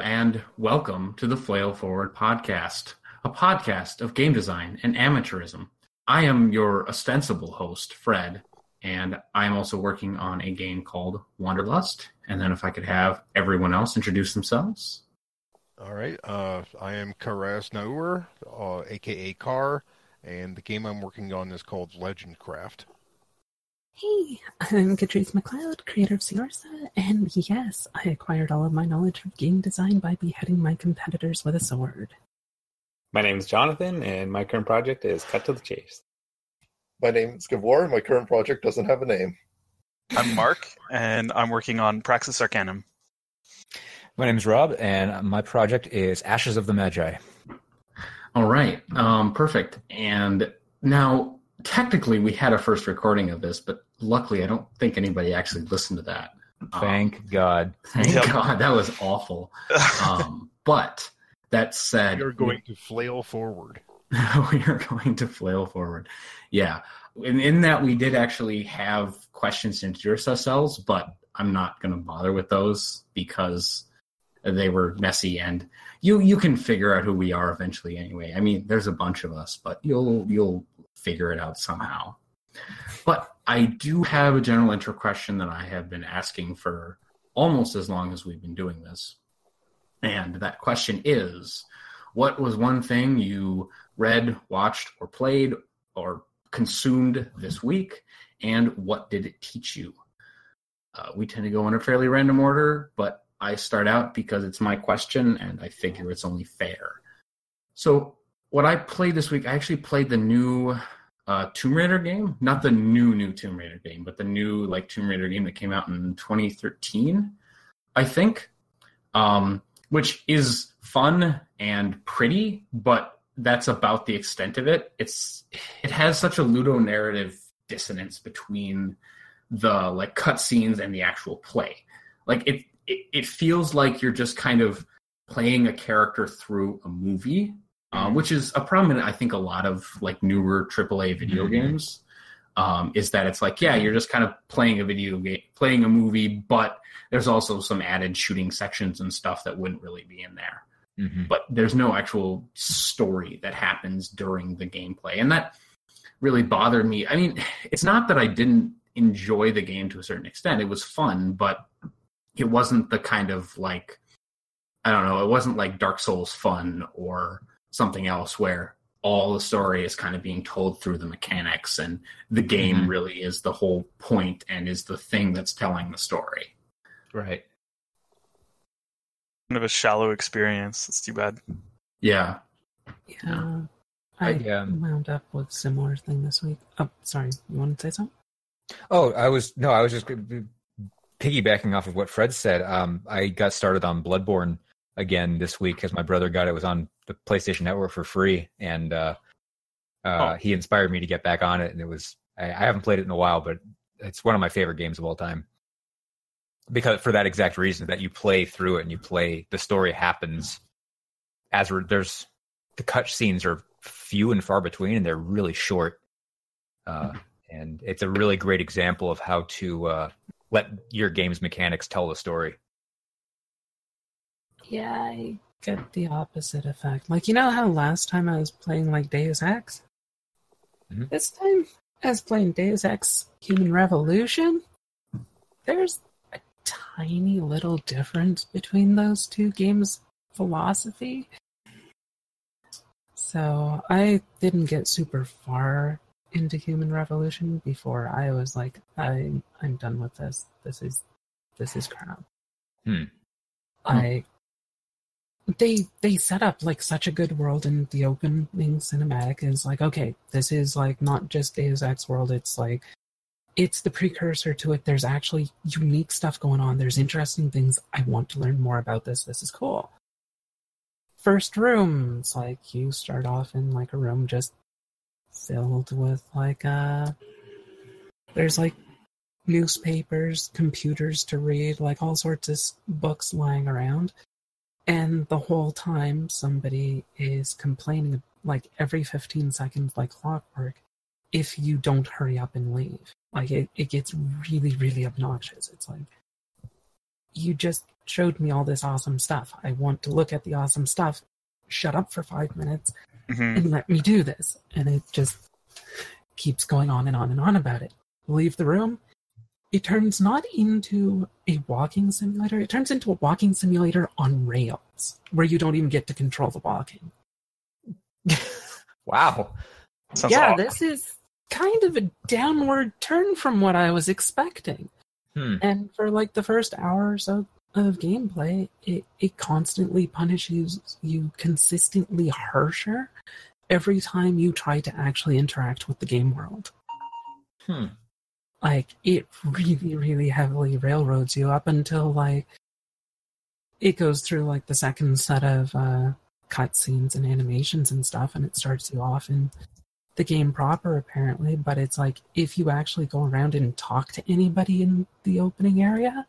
And welcome to the Flail Forward podcast, a podcast of game design and amateurism. I am your ostensible host, Fred, and I'm also working on a game called Wanderlust. And then, if I could have everyone else introduce themselves. All right. Uh, I am Karaz Naur, uh, aka Car, and the game I'm working on is called Legend Craft. Hey, I'm Catrice McLeod, creator of Siorsa, and yes, I acquired all of my knowledge of game design by beheading my competitors with a sword. My name is Jonathan, and my current project is Cut to the Chase. My name is Gavor. My current project doesn't have a name. I'm Mark, and I'm working on Praxis Arcanum. My name is Rob, and my project is Ashes of the Magi. All right, um, perfect. And now technically we had a first recording of this, but luckily I don't think anybody actually listened to that. Thank um, God. Thank yep. God. That was awful. um, but that said, you're going to flail forward. we are going to flail forward. Yeah. In, in that, we did actually have questions to introduce ourselves, but I'm not going to bother with those because they were messy and you you can figure out who we are eventually anyway. I mean, there's a bunch of us, but you'll you'll figure it out somehow. But I do have a general intro question that I have been asking for almost as long as we've been doing this. And that question is what was one thing you read, watched, or played or consumed this week? And what did it teach you? Uh, we tend to go in a fairly random order, but I start out because it's my question and I figure it's only fair. So, what I played this week, I actually played the new uh, Tomb Raider game, not the new new Tomb Raider game, but the new like Tomb Raider game that came out in 2013, I think, um, which is fun and pretty, but that's about the extent of it. It's it has such a ludo narrative dissonance between the like cutscenes and the actual play. Like it, it, it feels like you're just kind of playing a character through a movie um, which is a problem in I think a lot of like newer AAA video mm-hmm. games. Um, is that it's like yeah you're just kind of playing a video game playing a movie but there's also some added shooting sections and stuff that wouldn't really be in there mm-hmm. but there's no actual story that happens during the gameplay and that really bothered me i mean it's not that i didn't enjoy the game to a certain extent it was fun but it wasn't the kind of like i don't know it wasn't like dark souls fun or something else where all the story is kind of being told through the mechanics and the game mm-hmm. really is the whole point and is the thing that's telling the story. Right. Kind of a shallow experience. It's too bad. Yeah. Yeah. I, I um, wound up with similar thing this week. Oh, sorry. You want to say something? Oh, I was no, I was just piggybacking off of what Fred said. Um, I got started on Bloodborne again this week because my brother got it. it was on the PlayStation Network for free, and uh, uh, oh. he inspired me to get back on it. And it was I, I, haven't played it in a while, but it's one of my favorite games of all time because for that exact reason that you play through it and you play the story happens as re- there's the cut scenes are few and far between and they're really short. Uh, and it's a really great example of how to uh, let your game's mechanics tell the story. Yeah, I get the opposite effect. Like, you know how last time I was playing like Deus Ex? Mm-hmm. This time, I was playing Deus Ex Human Revolution. There's a tiny little difference between those two games' philosophy. So I didn't get super far into Human Revolution before I was like, I I'm done with this. This is this is crap. Hmm. I they they set up like such a good world in the opening cinematic is like okay this is like not just deus ex world it's like it's the precursor to it. There's actually unique stuff going on. There's interesting things. I want to learn more about this. This is cool. First room it's like you start off in like a room just filled with like uh there's like newspapers computers to read like all sorts of books lying around and the whole time somebody is complaining like every 15 seconds like clockwork if you don't hurry up and leave like it, it gets really really obnoxious it's like you just showed me all this awesome stuff. I want to look at the awesome stuff. Shut up for five minutes Mhm. and let me do this. And it just keeps going on and on and on about it. Leave the room. It turns not into a walking simulator, it turns into a walking simulator on rails where you don't even get to control the walking. Wow. Sounds yeah, awful. this is kind of a downward turn from what I was expecting. Hmm. And for like the first hour or so of gameplay, it, it constantly punishes you consistently harsher every time you try to actually interact with the game world. Hmm. Like it really, really heavily railroads you up until like it goes through like the second set of uh cutscenes and animations and stuff and it starts you off in the game proper apparently. But it's like if you actually go around and talk to anybody in the opening area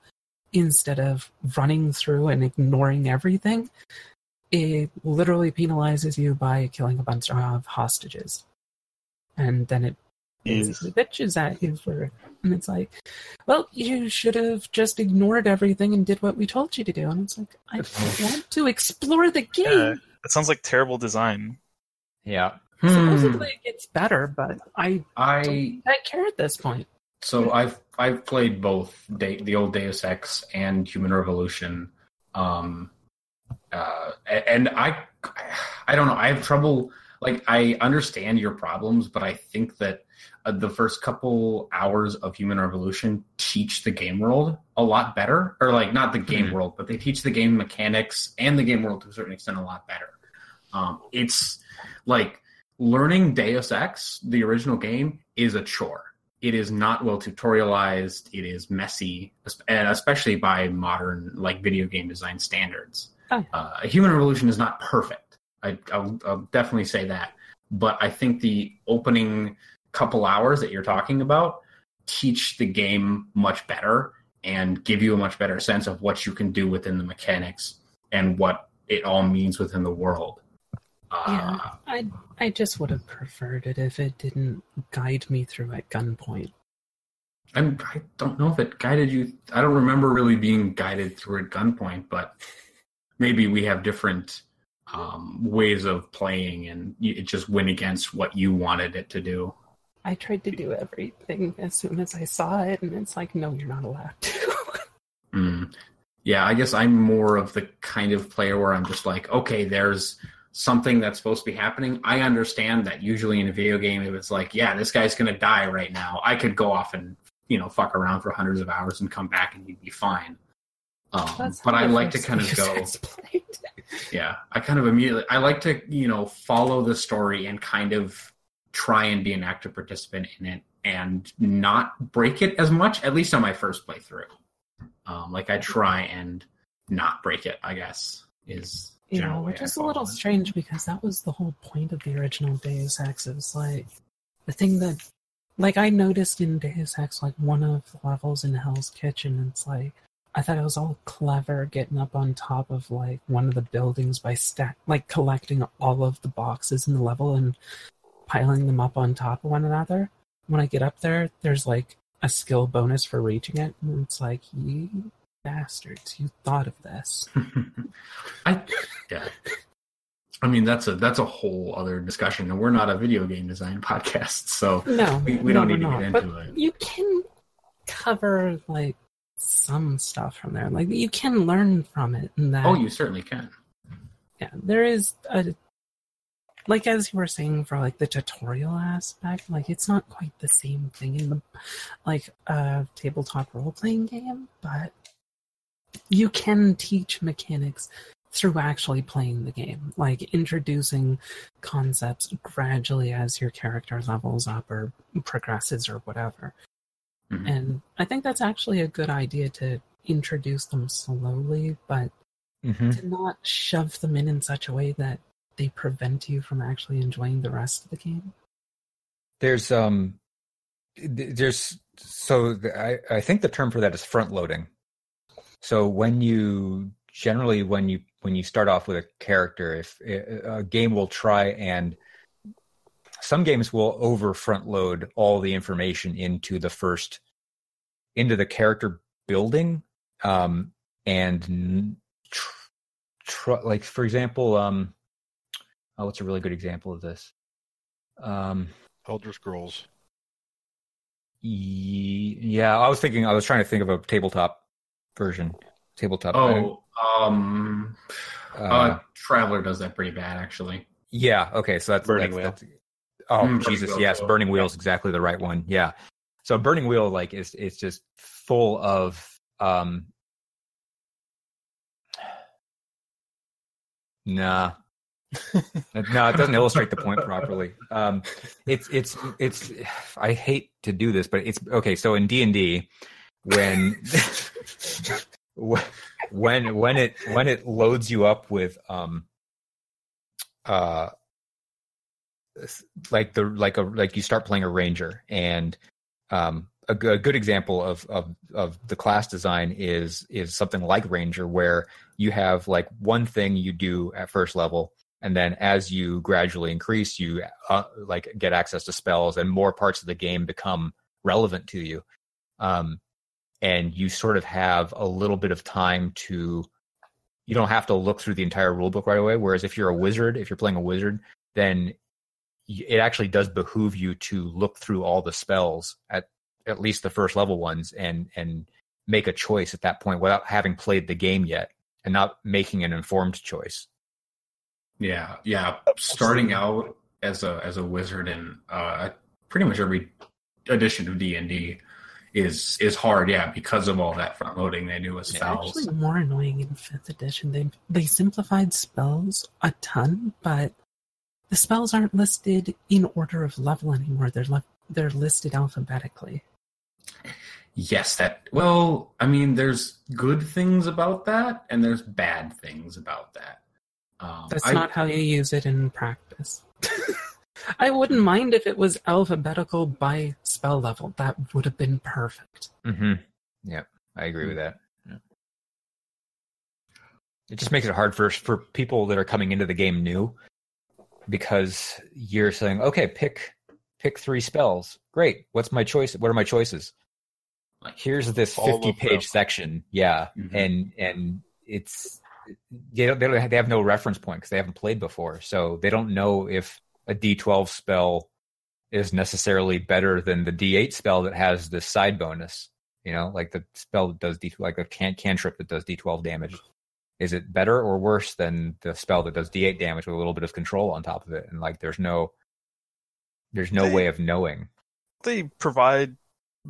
instead of running through and ignoring everything it literally penalizes you by killing a bunch of hostages. And then it basically bitches at you for and it's like well you should have just ignored everything and did what we told you to do and it's like i want to explore the game Yeah, that sounds like terrible design. Yeah. Hmm. supposedly it gets better but i I don't I care at this point so I've I've played both De- the old Deus Ex and Human Revolution, um, uh, and I I don't know. I have trouble. Like I understand your problems, but I think that uh, the first couple hours of Human Revolution teach the game world a lot better, or like not the game Mhm. world, but they teach the game mechanics and the game world to a certain extent a lot better. Um, it's like learning Deus Ex, the original game, is a chore. It is not well tutorialized. It is messy, and especially by modern like video game design standards. Oh. Uh, Human Revolution is not perfect. I, I'll, I'll definitely say that. But I think the opening couple hours that you're talking about teach the game much better and give you a much better sense of what you can do within the mechanics and what it all means within the world. Uh, Yeah. I I just would have preferred it if it didn't guide me through at gunpoint. I'm, I don't know if it guided you. I don't remember really being guided through at gunpoint, but maybe we have different um, ways of playing, and it just went against what you wanted it to do. I tried to do everything as soon as I saw it, and it's like, no, you're not allowed to. Mm. Yeah, I guess I'm more of the kind of player where I'm just like, okay, there's something that's supposed to be happening. I understand that usually in a video game, if it's like, yeah, this guy's going to die right now, I could go off and you know fuck around for hundreds of hours and come back and he'd be fine. Um, but I like to kind of go. Yeah i kind of immediately i like to you know follow the story and kind of try and be an active participant in it and not break it as much at least on my first playthrough um, like i try and not break it i guess is You know, which is a little it. strange because that was the whole point of the original Deus Ex. It was like the thing that, like, I noticed in Deus Ex, like one of the levels in Hell's Kitchen. It's like I thought it was all clever getting up on top of like one of the buildings by stack, like collecting all of the boxes in the level and piling them up on top of one another. When I get up there, there's like a skill bonus for reaching it, and it's like you bastards, you thought of this. I yeah. I mean that's a that's a whole other discussion, and we're not a video game design podcast, so No, we, we no, don't need to not. get But into it. you can cover like some stuff from there. Like you can learn from it, and that Oh, you certainly can. yeah, there is a like as you were saying for like the tutorial aspect. Like it's not quite the same thing in the like a tabletop role playing game, but you can teach mechanics through actually playing the game, like introducing concepts gradually as your character levels up or progresses or whatever. Mhm. And I think that's actually a good idea to introduce them slowly, but hmm to not shove them in in such a way that they prevent you from actually enjoying the rest of the game. There's um, there's so I I think the term for that is front loading. So when you generally when you when you start off with a character, if a game will try and some games will over front load all the information into the first into the character building um and tr- tr- like for example, um, oh, what's a really good example of this? Um, Elder Scrolls. ye- yeah, I was thinking, I was trying to think of a tabletop version. Tabletop. Oh, um, uh, uh, Traveller does that pretty bad, actually. yeah. Okay, so that's Burning that's, Wheel. that's- oh, Mm, Jesus, Wheel, yes, so- Burning Wheel is exactly the right one. Yeah. So Burning Wheel, like, is it's just full of um. Nah. no, it doesn't illustrate the point properly. Um, it's it's it's. I hate to do this, but it's okay. So in D and D, when when when it when it loads you up with um uh like the like a like you start playing a ranger and um a, good example of, of of the class design is is something like ranger where you have like one thing you do at first level and then as you gradually increase you uh, like get access to spells and more parts of the game become relevant to you. Um and you sort of have a little bit of time to you don't have to look through the entire rulebook right away. Whereas if you're a wizard if you're playing a wizard then it actually does behoove you to look through all the spells at at least the first level ones and and make a choice at that point without having played the game yet and not making an informed choice Yeah, yeah. Starting out as a as a wizard in uh, pretty much every edition of D and D is is hard. Yeah, because of all that front loading they do with It's spells. actually more annoying in fifth edition. They they simplified spells a ton, but the spells aren't listed in order of level anymore. They're left they're listed alphabetically. Yes, that. Well, I mean, there's good things about that, and there's bad things about that. Um, That's I- not how you use it in practice. I wouldn't mind if it was alphabetical by spell level. That would have been perfect. mm-hmm yeah i agree with that yeah. it just makes it hard for for people that are coming into the game new because you're saying okay pick pick three spells great what's my choice what are my choices Like, here's this 50 page section yeah Mhm. and and it's they don't, they don't have, they have no reference point because they haven't played before. So they don't know if a d12 spell is necessarily better than the d8 spell that has the side bonus you know like the spell that does d like a can, cantrip that does d12 damage. Is it better or worse than the spell that does d8 damage with a little bit of control on top of it? And like there's no there's no They- way of knowing. They provide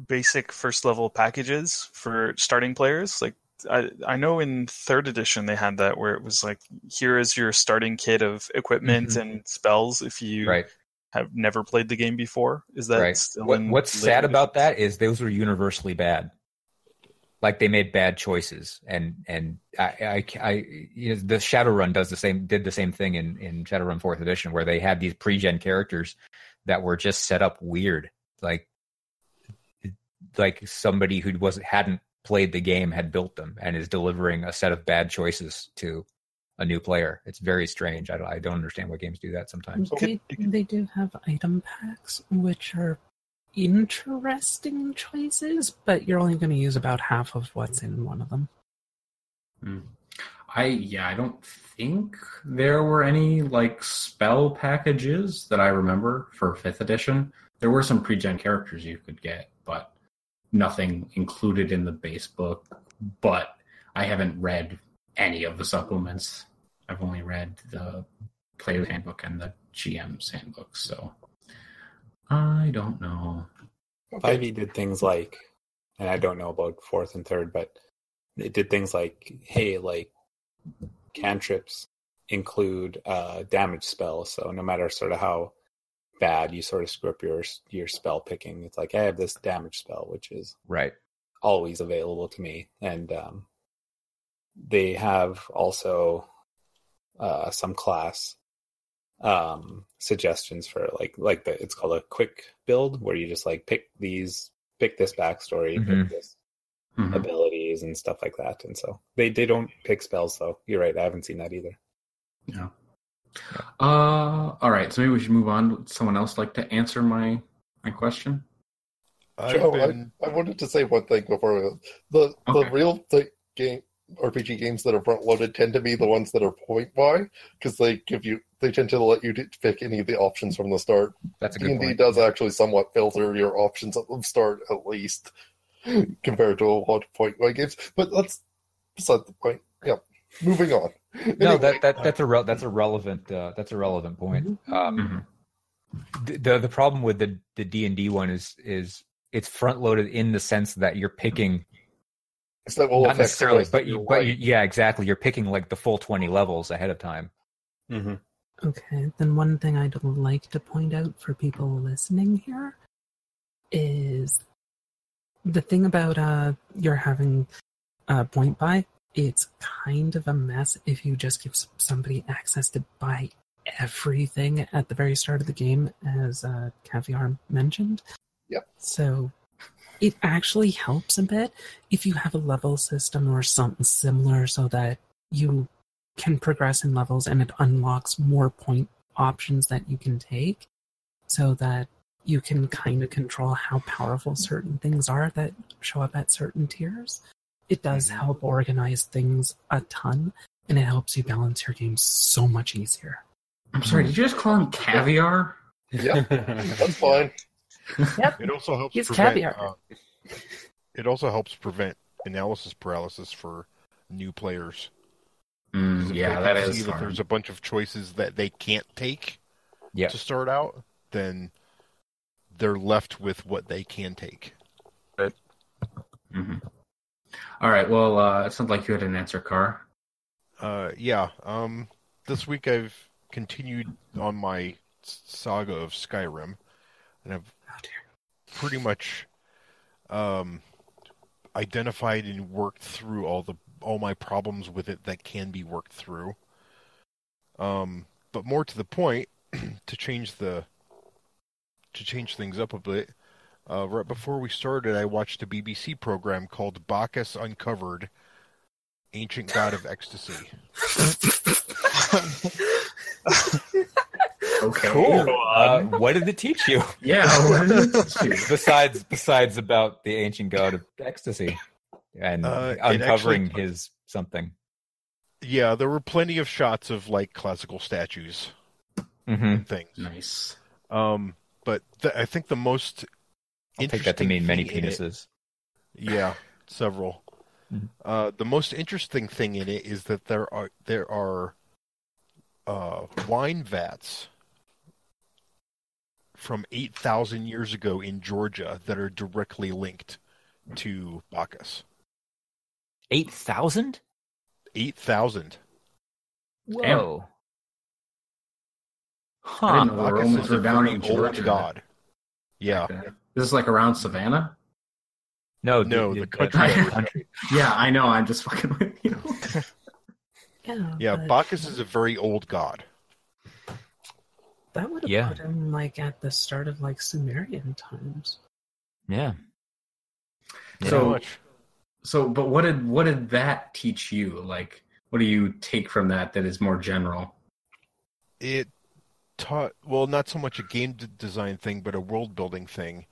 basic first level packages for starting players. Like I, I know in third edition they had that where it was like, here is your starting kit of equipment Mhm. and spells if you right have never played the game before. Is that right. still What, what's sad about that is those were universally bad. Like they made bad choices, and and I, I, I you know, the Shadowrun does the same, did the same thing in in Shadowrun Fourth Edition, where they had these pre-gen characters that were just set up weird, like like somebody who wasn't hadn't played the game had built them and is delivering a set of bad choices to a new player. It's very strange. I don't, I don't understand why games do that sometimes. They, they do have item packs, which are interesting choices, but you're only going to use about half of what's in one of them. Hmm. I yeah, I don't think there were any like spell packages that I remember for fifth edition. There were some pre-gen characters you could get, but nothing included in the base book. But I haven't read any of the supplements. I've only read the player's handbook and the GM's handbook, so I don't know. Okay. 5e did things like, and I don't know about fourth and third, but it did things like, hey, like cantrips include uh, damage spells. So no matter sort of how bad you sort of screw up your your spell picking, it's like I have this damage spell, which is Right. always available to me. And um, they have also uh, some class um, suggestions for like like the it's called a quick build where you just like pick these pick this backstory, Mhm. pick this Mhm. abilities and stuff like that. And so they they don't pick spells though. You're right. I haven't seen that either. Yeah. Uh, all right. So maybe we should move on. Would someone else like to answer my my question? I've Joe, been I, I wanted to say one thing before we, the the real th- game RPG games that are front loaded tend to be the ones that are point buy because they give you they tend to let you pick any of the options from the start. That's a D good and D point. does actually somewhat filter your options at the start, at least, compared to a lot of point buy games. But that's beside the point. Yeah, moving on. No, that, that that's a re- that's a relevant uh, that's a relevant point. Um, th- the the problem with the the D and D one is is it's front loaded in the sense that you're picking so that will not necessarily, but you, but you, yeah, exactly. You're picking like the full twenty levels ahead of time. hmm Okay, then one thing I'd like to point out for people listening here is the thing about uh you're having a point buy. It's kind of a mess if you just give somebody access to buy everything at the very start of the game, as uh, Caviar mentioned. Yep. So it actually helps a bit if you have a level system or something similar, so that you can progress in levels and it unlocks more point options that you can take so that you can kind of control how powerful certain things are that show up at certain tiers. It does help organize things a ton and it helps you balance your games so much easier. I'm sorry, did you just call him caviar? Yeah, that's fine. Yep. It also helps He's prevent. caviar. Uh, it also helps prevent analysis paralysis for new players. Mm, yeah, they that can see that there's a bunch of choices that they can't take Yeah. to start out, then they're left with what they can take. hmm All right. Well, uh, it sounds like you had an answer, Car. Uh, yeah. Um, this week I've continued on my saga of Skyrim, and I've Oh pretty much um, identified and worked through all the all my problems with it that can be worked through. Um, but more to the point, to change the to change things up a bit. Uh, right before we started, I watched a BBC program called Bacchus Uncovered, Ancient God of Ecstasy. Okay. Cool. Uh, what did it teach you? Yeah. What did it teach you? besides besides about the ancient god of ecstasy and Uh, uncovering actually- his something. Yeah, there were plenty of shots of like classical statues Mm-hmm. and things. Nice. Um, but th- I think the most I'll take that to mean many thing it- penises. yeah, several. Mhm. Uh, the most interesting thing in it is that there are there are uh, wine vats from eight thousand years ago in Georgia that are directly linked to Bacchus. Eight thousand? Eight thousand. Whoa. I Huh. didn't know the Bacchus Romans is were a down very in old Georgia. god. Yeah. Okay. This is like around Savannah. No, No, the country. the country. Yeah, I know. I'm just fucking with you. Yeah, Yeah, but Bacchus is a very old god. that would have Yeah. put him like at the start of like Sumerian times. Yeah. Pretty So- much. So, but what did what did that teach you? Like, what do you take from that that is more general? it taught well not so much a game design thing but a world building thing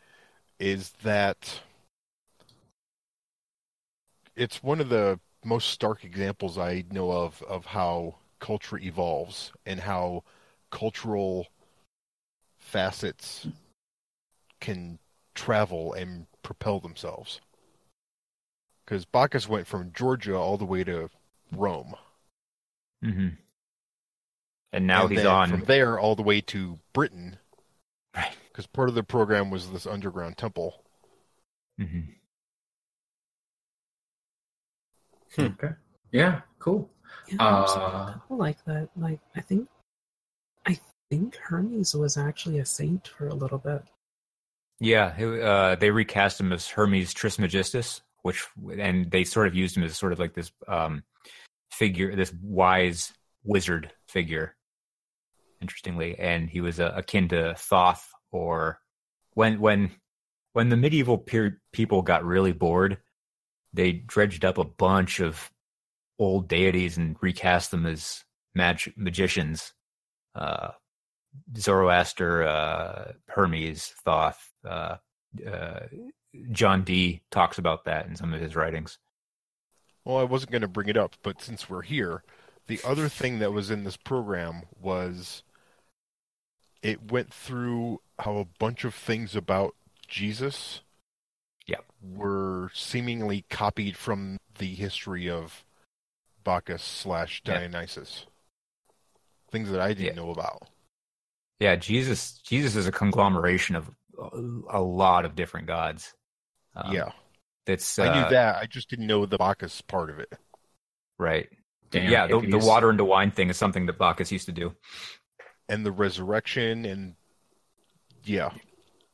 is that it's one of the most stark examples i know of of how culture evolves and how cultural facets can travel and propel themselves because bacchus went from georgia all the way to rome hmm And now and he's on. from there all the way to Britain, Right. Because part of the program was this underground temple. Mhm. Okay. Yeah. Cool. Yeah, Uh, I like that. Like, I think, I think Hermes was actually a saint for a little bit. Yeah, uh, they recast him as Hermes Trismegistus, which and they sort of used him as sort of like this um, figure, this wise wizard figure. Interestingly, and he was uh, akin to Thoth, or when when when the medieval people got really bored, they dredged up a bunch of old deities and recast them as mag- magicians. Uh, Zoroaster, uh, Hermes, Thoth, uh, uh, John Dee talks about that in some of his writings. Well, I wasn't going to bring it up, but since we're here, the other thing that was in this program was it went through how a bunch of things about Jesus Yep. were seemingly copied from the history of Bacchus slash Yeah. Dionysus. Things that I didn't Yeah. know about. Yeah, Jesus. Jesus is a conglomeration of a- a lot of different gods. Um, yeah, that's I uh, knew that. I just didn't know the Bacchus part of it. right. Damn yeah, the, the hippies. water into wine thing is something that Bacchus used to do. And the resurrection and yeah.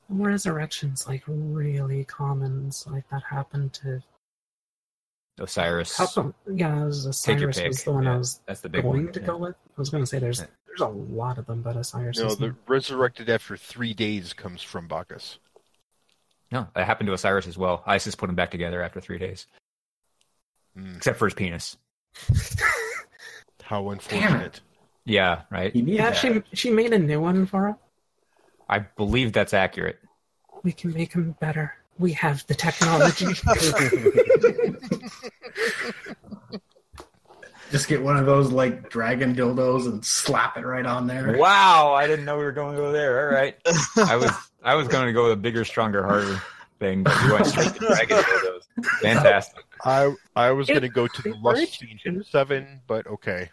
Resurrection's like really common. It's like that happened to. Osiris. How come? Yeah, it was Take your Osiris pick. was the one Yeah, I was that's the big going one. to yeah. go with. I was going to say there's Yeah. there's a lot of them, but Osiris No, is the resurrected after three days comes from Bacchus. No, that happened to Osiris as well. Isis put him back together after three days, Hmm, except for his penis. how unfortunate. Yeah, right. You Yeah, that. she she made a new one for him. I believe that's accurate. We can make him better. We have the technology. Just get one of those like dragon dildos and slap it right on there. Wow, I didn't know we were going to go there. All right, I was I was going to go with a bigger, stronger, harder thing, but you went straight to dragon dildos. Fantastic. I I was It- going to go to the they were lust scene seven, but okay.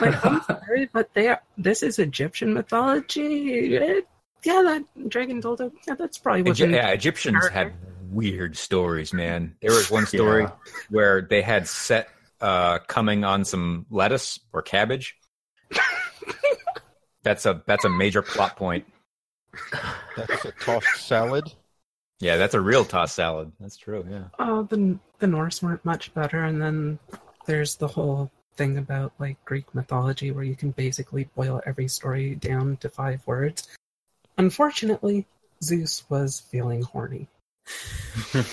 Like, I'm sorry, but they are, this is Egyptian mythology. It- yeah, that dragon dildo. Yeah, that's probably Egy- within. yeah, Egyptians character. had weird stories, man. There was one story Yeah. where they had set uh, coming on some lettuce or cabbage. that's a that's a major plot point. That's a tossed salad. Yeah, that's a real tossed salad. That's true. Yeah. Oh, the the Norse weren't much better, and then there's the whole thing about like Greek mythology where you can basically boil every story down to five words. Unfortunately, Zeus was feeling horny.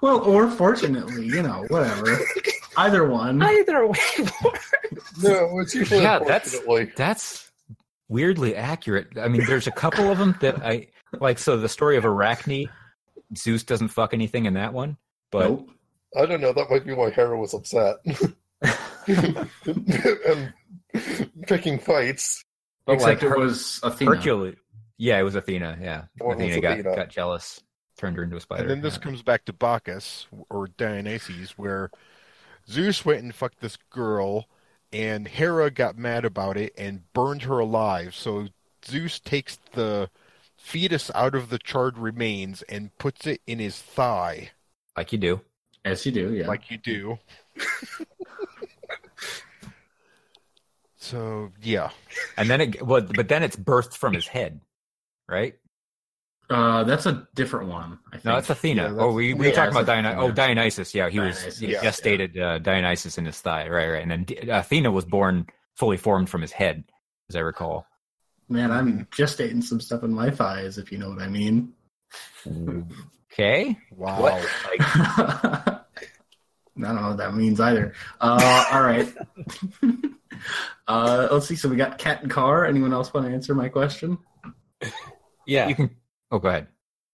well, or fortunately, you know, whatever. Either one. Either way, No, it's usually Yeah, that's- That's weirdly accurate. I mean, there's a couple of them that I like. So the story of Arachne, Zeus doesn't fuck anything in that one, but Nope. I don't know. That might be why Hera was upset. and picking fights. but Except like it Her- was Athena. Hercules. Yeah, it was Athena. Yeah, Well, Athena got, Athena. got jealous, turned her into a spider. And then this yeah. comes back to Bacchus or Dionysus, where Zeus went and fucked this girl, and Hera got mad about it and burned her alive. So Zeus takes the fetus out of the charred remains and puts it in his thigh, like you do. As you do, yeah. like you do. so yeah, And then it well, but then it's birthed from his head, right? uh, that's a different one. I think. No, that's Athena. Yeah, that's- oh, we we yeah, talking about that's Dionysus. Oh, Dionysus. Yeah, he was Dionysus, he yeah. gestated uh, Dionysus in his thigh. Right, right. And then D- Athena was born fully formed from his head, as I recall. Man, I'm gestating some stuff in my thighs, if you know what I mean. Okay. wow. Like, I don't know what that means either. Uh, all right. uh, let's see. So we got cat and car. Anyone else want to answer my question? Yeah. you can. Oh, go ahead.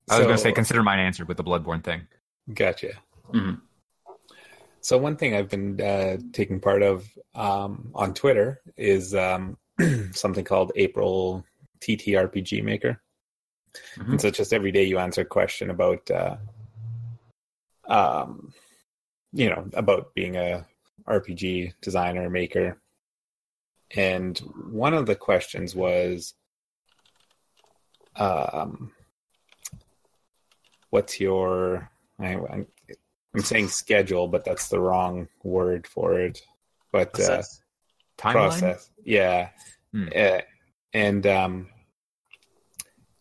I was going to say consider mine answered with the Bloodborne thing. Gotcha. Mhm. So one thing I've been uh, taking part of um, on Twitter is um, something called April TTRPG Maker. Mhm. And so just every day you answer a question about, uh, um, you know, about being a RPG designer maker. And one of the questions was, um, what's your I, I'm, I'm saying schedule, but that's the wrong word for it. But uh, Process. Timeline. process, yeah, Hmm. Uh, and um,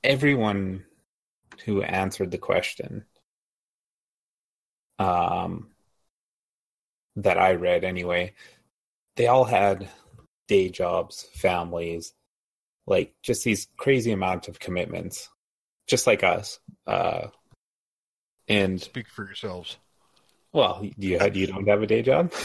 everyone who answered the question, um, that I read anyway, they all had day jobs, families, like just these crazy amount of commitments, just like us. Uh, and Speak for yourselves. well, do you have do you don't have a day job?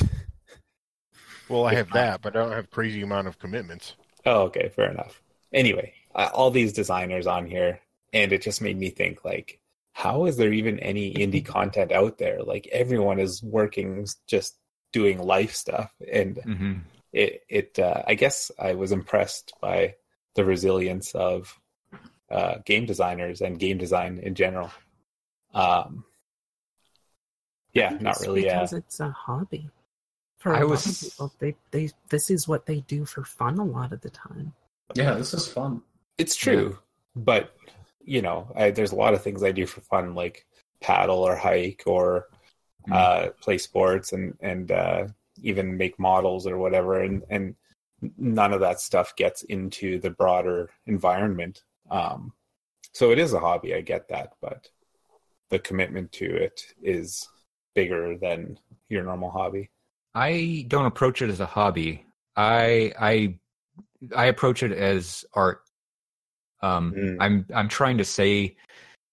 Well, I have that, but I don't have crazy amount of commitments. Oh, okay, fair enough. Anyway, uh, all these designers on here, and it just made me think like, how is there even any indie content out there? Like everyone is working, just doing life stuff, and hmm it it uh, I guess I was impressed by the resilience of uh, game designers and game design in general. Um, yeah, not It's really. uh, Yeah, because it's a hobby. For a I lot was- of people, they they this is what they do for fun a lot of the time. Yeah, this is fun. it's true, but you know, I, there's a lot of things I do for fun, like paddle or hike or Uh, play sports and and uh, even make models or whatever, and and none of that stuff gets into the broader environment. Um, so it is a hobby, I get that, but the commitment to it is bigger than your normal hobby. I don't approach it as a hobby. I I I approach it as art. Um, Mm. I'm I'm trying to say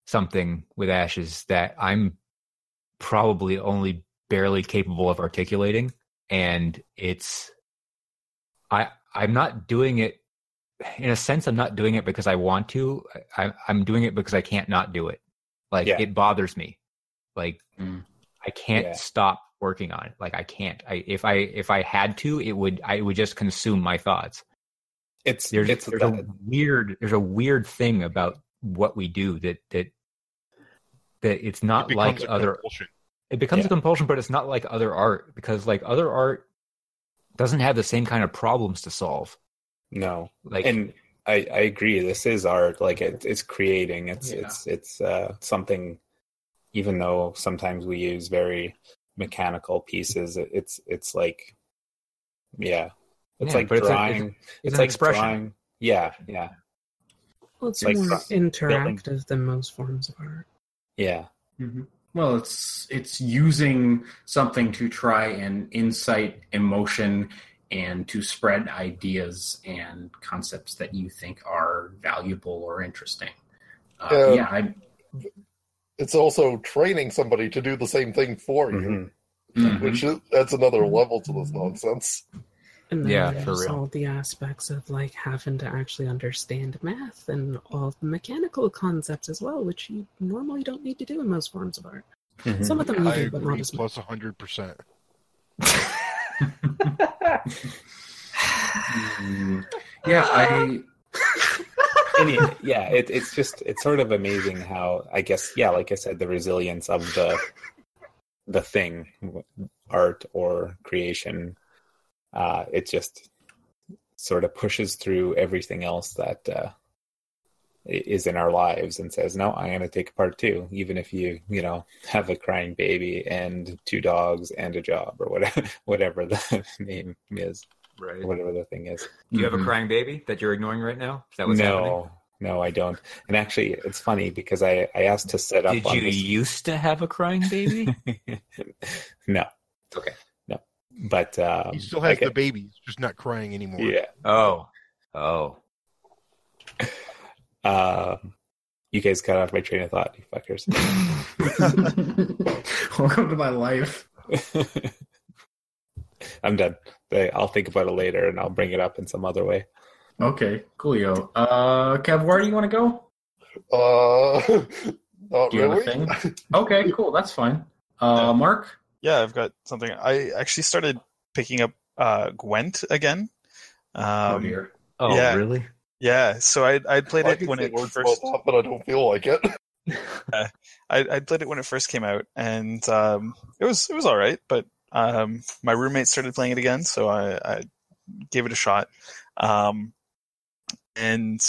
something with Ashes that I'm probably only barely capable of articulating, and it's I I'm not doing it in a sense. I'm not doing it because I want to. I, I'm doing it because I can't not do it. Like Yeah. it bothers me. Like Mm. I can't Yeah. stop working on it. Like I can't. I if I if I had to, it would I would just consume my thoughts. It's There's it's there's a weird there's a weird thing about what we do that that that it's not it like other compulsion. it becomes Yeah. a compulsion, but it's not like other art because like other art doesn't have the same kind of problems to solve. no, Like and I, I agree. This is art. Like it, it's creating. It's Yeah. it's it's uh, something. Even though sometimes we use very mechanical pieces, it, it's it's like, yeah, it's Yeah, like but it's a- drawing. it's It's, an like expression. drawing. Yeah, yeah, Well, it's Like more building- interactive than most forms of art. Yeah. hmm Well, it's it's using something to try and incite emotion and to spread ideas and concepts that you think are valuable or interesting. Uh, Yeah. yeah, I, It's also training somebody to do the same thing for you, Mhm. mhm. which is, adds another level to this nonsense. And then Yeah, there's for real. all the aspects of like having to actually understand math and all the mechanical concepts as well, which you normally don't need to do in most forms of art. Mhm. Some of them you I do, but not as much. plus hundred percent. Yeah, I And it- yeah, it, it's just it's sort of amazing how I guess yeah, like I said, the resilience of the the thing, art or creation, uh, it just sort of pushes through everything else that uh, is in our lives and says, "No, I'm going to take a part too, even if you you know have a crying baby and two dogs and a job or whatever whatever the name is, right. whatever the thing is." Do you have a Mhm. crying baby that you're ignoring right now? Is that what's no, happening? no, I don't. And actually, it's funny because I, I asked to set up Did on you this. used to have a crying baby? no, Okay. No, but um, He still has I the get- baby, he's just not crying anymore. Yeah. oh. Oh. Um, you guys cut off my train of thought, you fuckers. welcome to my life. I'm done. I- I'll think about it later, and I'll bring it up in some other way. Okay, coolio. Uh, Kev, where do you want to go? Uh, not Do you have a really. thing? Okay, cool. That's fine. Uh, Mark. Yeah, I've got something. I actually started picking up uh, Gwent again. oh Um, dear. Oh, Yeah. really? yeah, so I I played I it when it first. about that, but I don't feel like it. I, I played it when it first came out, and um, it was it was all right. But um, my roommate started playing it again, so I, I gave it a shot, um, and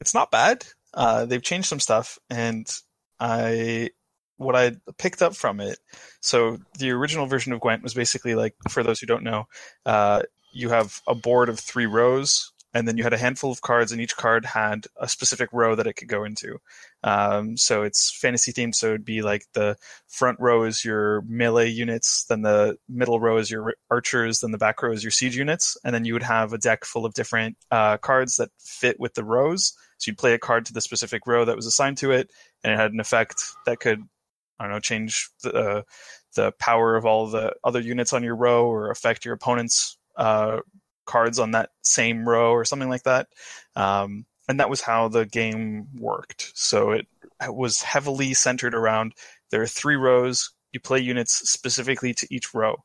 it's not bad. Uh, they've changed some stuff, and I what I picked up from it. So the original version of Gwent was basically like, for those who don't know, uh, you have a board of three rows, and then you had a handful of cards, and each card had a specific row that it could go into. Um, so it's fantasy themed. So it'd be like the front row is your melee units, then the middle row is your archers, then the back row is your siege units, and then you would have a deck full of different uh, cards that fit with the rows. So you'd play a card to the specific row that was assigned to it, and it had an effect that could, I don't know, change the uh, the power of all the other units on your row or affect your opponent's uh, cards on that same row or something like that. Um, and that was how the game worked. So it was heavily centered around there are three rows. You play units specifically to each row,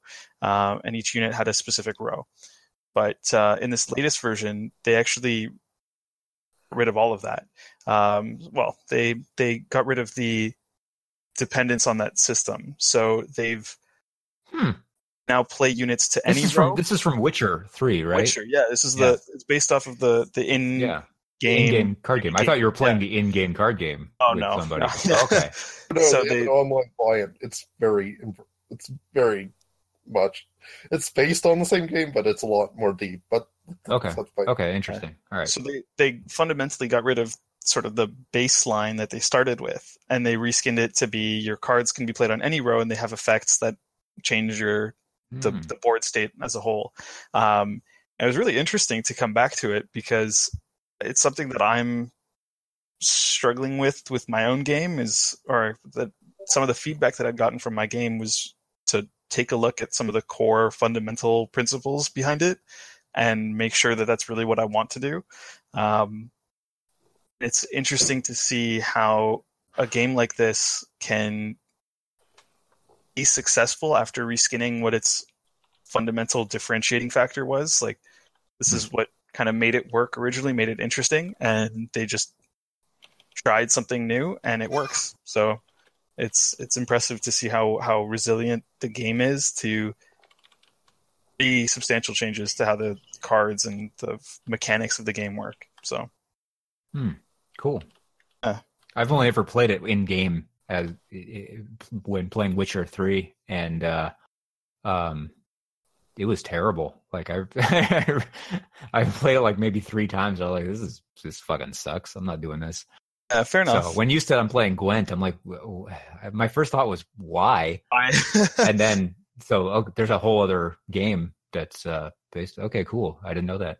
um, and each unit had a specific row. But uh, in this latest version, they actually rid of all of that. Um, well, they they got rid of the dependence on that system. So they've Hmm. now play units to This any is from this is from Witcher Three, right? Witcher, yeah, this is Yeah. the it's based off of the the in Yeah, game. in-game card game. I thought you were playing Yeah. the in-game card game Oh with no, somebody. no. okay, No, So they they- have an online client. It's very, it's very much. It's based on the same game, but it's a lot more deep. But Okay. okay, interesting. All right. So they they fundamentally got rid of sort of the baseline that they started with, and they reskinned it to be your cards can be played on any row, and they have effects that change your the, Hmm. the board state as a whole. Um, it was really interesting to come back to it because it's something that I'm struggling with with my own game is or that some of the feedback that I've gotten from my game was to take a look at some of the core fundamental principles behind it and make sure that that's really what I want to do. Um, it's interesting to see how a game like this can be successful after reskinning what its fundamental differentiating factor was. Like, this is what kind of made it work originally, made it interesting, and they just tried something new and it works. So it's it's impressive to see how how resilient the game is to be substantial changes to how the cards and the mechanics of the game work. So hmm. Cool. Yeah. I've only ever played it in game as when playing Witcher Three, and uh, um, it was terrible. Like I, I played it like maybe three times. I was like, "This is this fucking sucks. I'm not doing this." uh, fair enough. So when you said I'm playing Gwent, I'm like, "Wh- wh-" my first thought was why, I, and then so oh, there's a whole other game that's uh, based. Okay, cool. I didn't know that.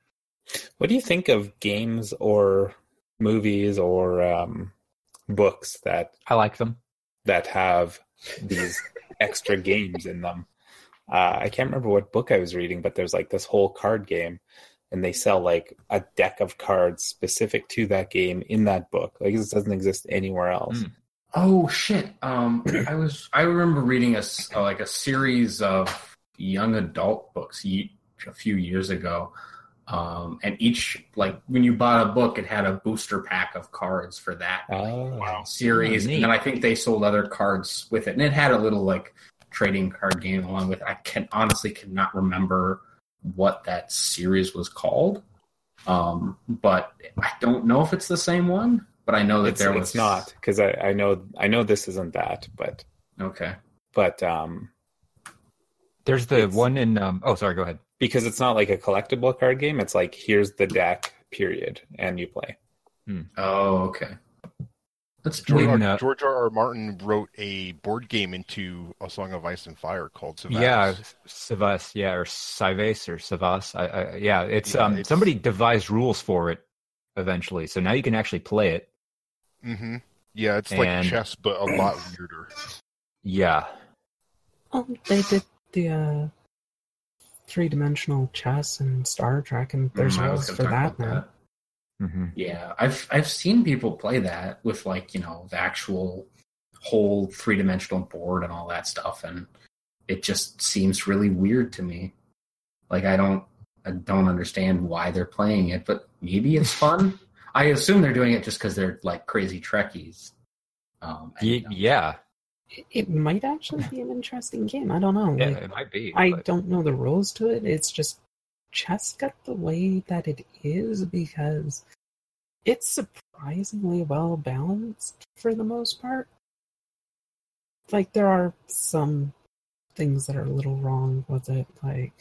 What do you think of games or movies or um, books that I like them. that have these extra games in them? Uh, I can't remember what book I was reading, but there's like this whole card game, and they sell like a deck of cards specific to that game in that book. Like this doesn't exist anywhere else. Mm. Oh shit! Um, I was I remember reading a s- uh, like a series of young adult books a few years ago, um, and each like when you bought a book, it had a booster pack of cards for that Oh. series, Oh, and then I think they sold other cards with it, and it had a little like trading card game along with. it. I can honestly cannot remember what that series was called, um, but I don't know if it's the same one. But I know that It's, there was it's not because I, I know I know this isn't that, but Okay. but um, There's the It's- one in. Um, oh, sorry. Go ahead. Because it's not like a collectible card game. It's like here's the deck, period, and you play. Oh, okay. That's George, In, R. uh, George R. R. Martin wrote a board game into A Song of Ice and Fire called Cyvasse. Yeah, Cyvasse, yeah, or Cyvasse or Cyvasse. I, I, yeah, it's Yeah, um it's- somebody devised rules for it eventually, so now you can actually play it. hmm Yeah, it's like chess, but a lot weirder. Yeah, Oh, they did the uh, three dimensional chess and Star Trek, and there's Mm, I rules gonna for that about now. hmm Yeah, I've I've seen people play that with like you know the actual whole three dimensional board and all that stuff, and it just seems really weird to me. Like I don't I don't understand why they're playing it, but maybe it's fun. I assume they're doing it just because they're like crazy Trekkies. Um, and, you know, yeah, It- might actually be an interesting game. I don't know. yeah, Like, it might be. I but- don't know the rules to it. It's just chess got the way that it is because it's surprisingly well balanced for the most part. Like there are some things that are a little wrong with it, like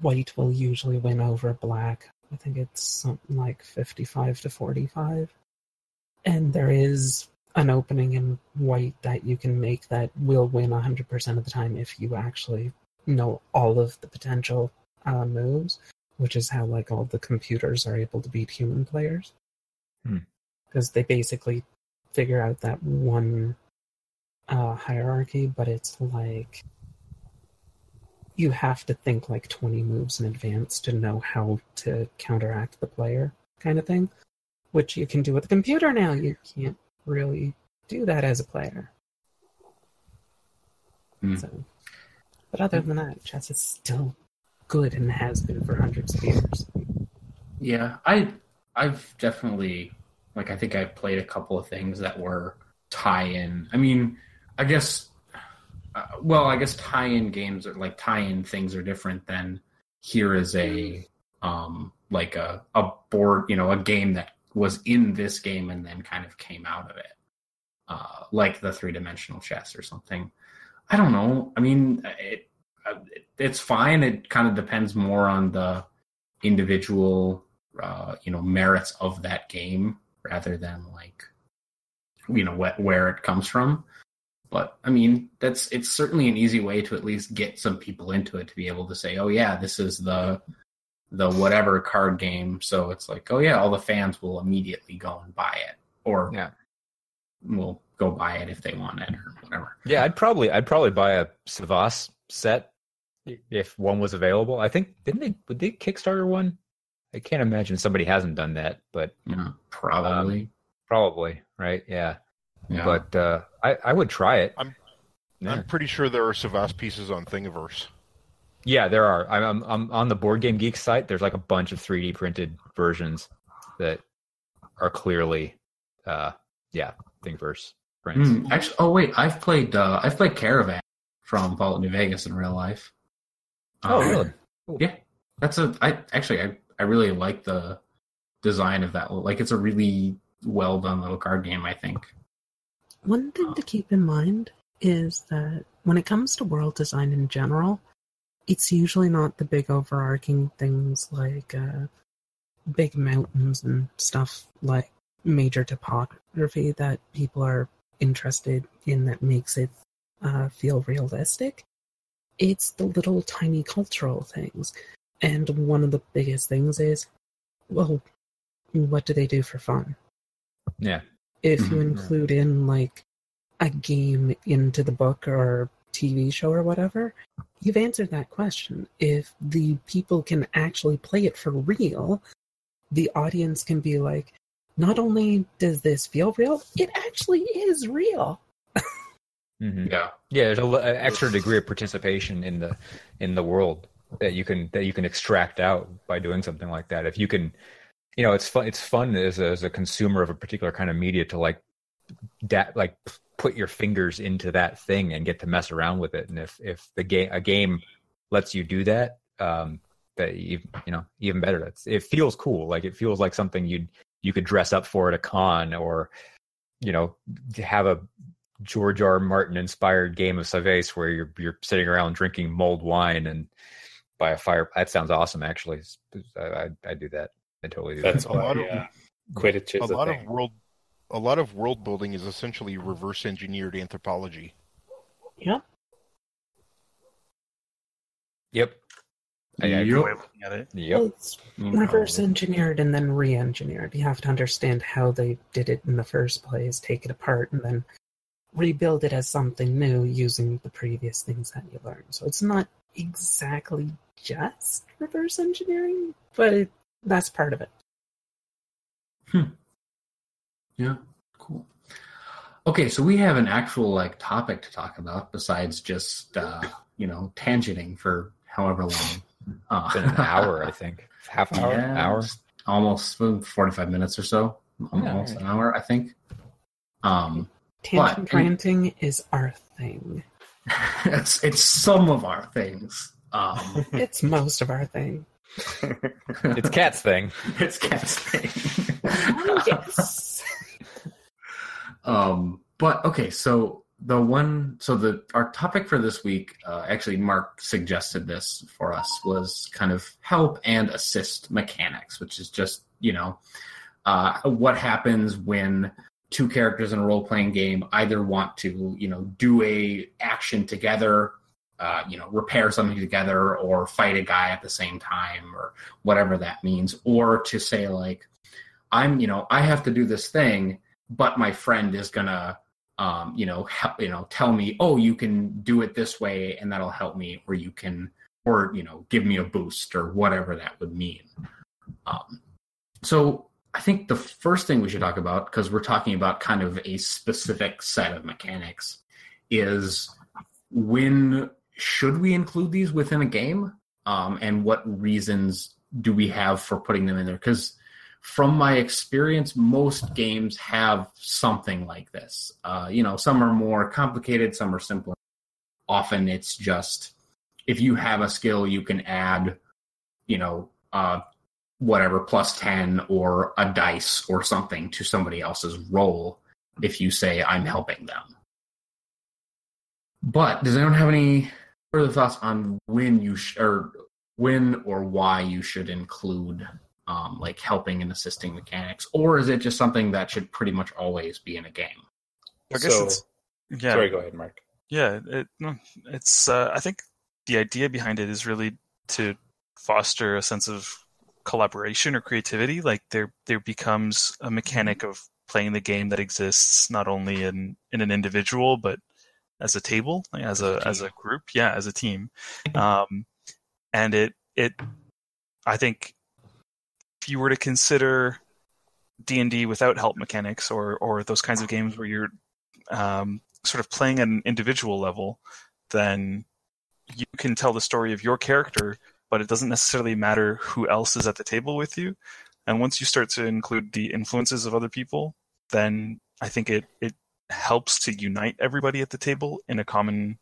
white will usually win over black. I think it's something like 55 to 45. And there is an opening in white that you can make that will win 100% of the time if you actually know all of the potential uh, moves, which is how like all the computers are able to beat human players. Hmm. Because they basically figure out that one uh, hierarchy, but it's like you have to think like 20 moves in advance to know how to counteract the player kind of thing which you can do with a computer now. You can't really do that as a player. Hmm. So, but other than that, chess is still good and has been for hundreds of years. Yeah, I I've definitely like I think I played a couple of things that were tie-in. I mean, I guess uh, well, I guess tie-in games are like tie-in things are different than here is a um like a a board, you know, a game that was in this game and then kind of came out of it. Uh like the three-dimensional chess or something. I don't know. I mean, it, uh, it it's fine. It kind of depends more on the individual uh, you know merits of that game rather than like you know what, where it comes from but i mean that's it's certainly an easy way to at least get some people into it to be able to say oh yeah this is the the whatever card game so it's like oh yeah all the fans will immediately go and buy it or Yeah. will go buy it if they want it or whatever Yeah, I'd probably I'd probably buy a Cyvasse set if one was available. I think didn't they would they Kickstarter one? I can't imagine somebody hasn't done that, but yeah probably probably right. Yeah, yeah but uh, I I would try it. I'm- yeah. I'm pretty sure there are Cyvasse pieces on Thingiverse. Yeah, there are. I'm, I'm I'm on the Board Game Geek site. There's like a bunch of 3D printed versions that are clearly, uh, yeah, Thingiverse prints. Hmm, actually, oh wait, I've played uh, I've played Caravan from Fallout New Vegas in real life. Oh, Um, really? Yeah, that's a. I actually I I really like the design of that. Like it's a really well done little card game. I think. One thing to keep in mind is that when it comes to world design in general, it's usually not the big overarching things like uh, big mountains and stuff like major topography that people are interested in that makes it uh, feel realistic. It's the little tiny cultural things. And one of the biggest things is, well, what do they do for fun? Yeah. if you Mhm. include in like a game into the book or TV show or whatever, you've answered that question. If the people can actually play it for real, the audience can be like, not only does this feel real, it actually is real. hmm Yeah. Yeah, there's a, l- an extra degree of participation in the in the world that you can that you can extract out by doing something like that. If you can, you know, it's fun. It's fun as a, as a consumer of a particular kind of media to like, da- like p- put your fingers into that thing and get to mess around with it. And if if the game a game lets you do that, um, that you you know even better. That's it feels cool. Like it feels like something you'd you could dress up for at a con or you know have a George R. R. Martin inspired game of Cyvasse where you're you're sitting around drinking mulled wine and by a fire. That sounds awesome. Actually, I I, I do that. I totally do That's that. A lot why of- Quidditch a a, lot thing. of world a lot of world building is essentially reverse engineered anthropology. Yep. Yep. I, I, Yep. Good way of looking at it. Yep. It's reverse engineered and then re engineered. You have to understand how they did it in the first place, take it apart, and then rebuild it as something new using the previous things that you learned. So it's not exactly just reverse engineering, but it, that's part of it. Hmm. Yeah, cool. Okay, so we have an actual like topic to talk about besides just uh, you know tangenting for however long. Uh, It's been an hour, I think. Half an hour, Yeah, hour. almost forty-five minutes or so, almost right. an hour, I think. Um, Tangent ranting is our thing. it's it's some of our things. Um, It's most of our thing. It's Cat's thing. it's Cat's thing. yes. Um, but okay, so the one, so the our topic for this week, uh, actually, Mark suggested this for us was kind of help and assist mechanics, which is just you know uh, what happens when two characters in a role playing game either want to you know do a action together. Uh, you know, repair something together, or fight a guy at the same time, or whatever that means, or to say like, I'm, you know, I have to do this thing, but my friend is gonna um, you know help, you know tell me oh you can do it this way and that'll help me or you can or you know give me a boost or whatever that would mean um, so I think the first thing we should talk about, because we're talking about kind of a specific set of mechanics, is when should we include these within a game, um, and what reasons do we have for putting them in there? Because from my experience, most games have something like this. Uh, you know, some are more complicated, some are simpler. Often it's just if you have a skill, you can add, you know, uh, whatever plus 10 or a dice or something to somebody else's roll if you say I'm helping them. But does anyone have any further thoughts on when you sh- or when or why you should include um, like helping and assisting mechanics, or is it just something that should pretty much always be in a game? I guess So- it's yeah. Sorry, go ahead, Mark. Yeah, it, no, it's. Uh, I think the idea behind it is really to foster a sense of collaboration or creativity. Like there, there becomes a mechanic of playing the game that exists not only in in an individual but as a table, like as a as a group. Yeah, as a team. Um, and it it, I think, if you were to consider D and D without help mechanics or or those kinds of games where you're um, sort of playing at an individual level, then you can tell the story of your character, but it doesn't necessarily matter who else is at the table with you. And once you start to include the influences of other people, then I think it it helps to unite everybody at the table in a common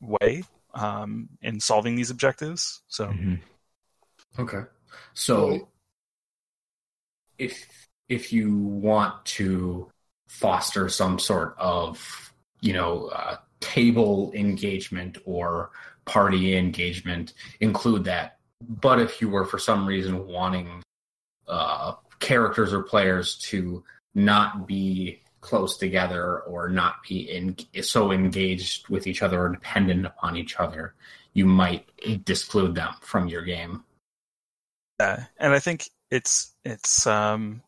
way um, in solving these objectives. So Mm-hmm. Okay. So Right. If if you want to foster some sort of, you know, uh, table engagement or party engagement, include that. But if you were for some reason wanting uh, characters or players to not be close together or not be in, so engaged with each other or dependent upon each other, you might disclude them from your game. Yeah, and I think it's it's um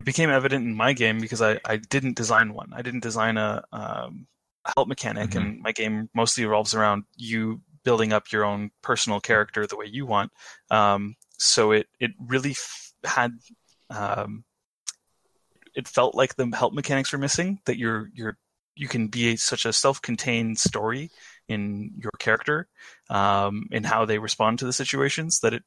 it became evident in my game because I I didn't design one. I didn't design a um help mechanic, Mhm. and my game mostly revolves around you building up your own personal character the way you want. Um, so it it really f- had um it felt like the help mechanics were missing. That you're you're you can be such a self-contained story in your character um, and how they respond to the situations that it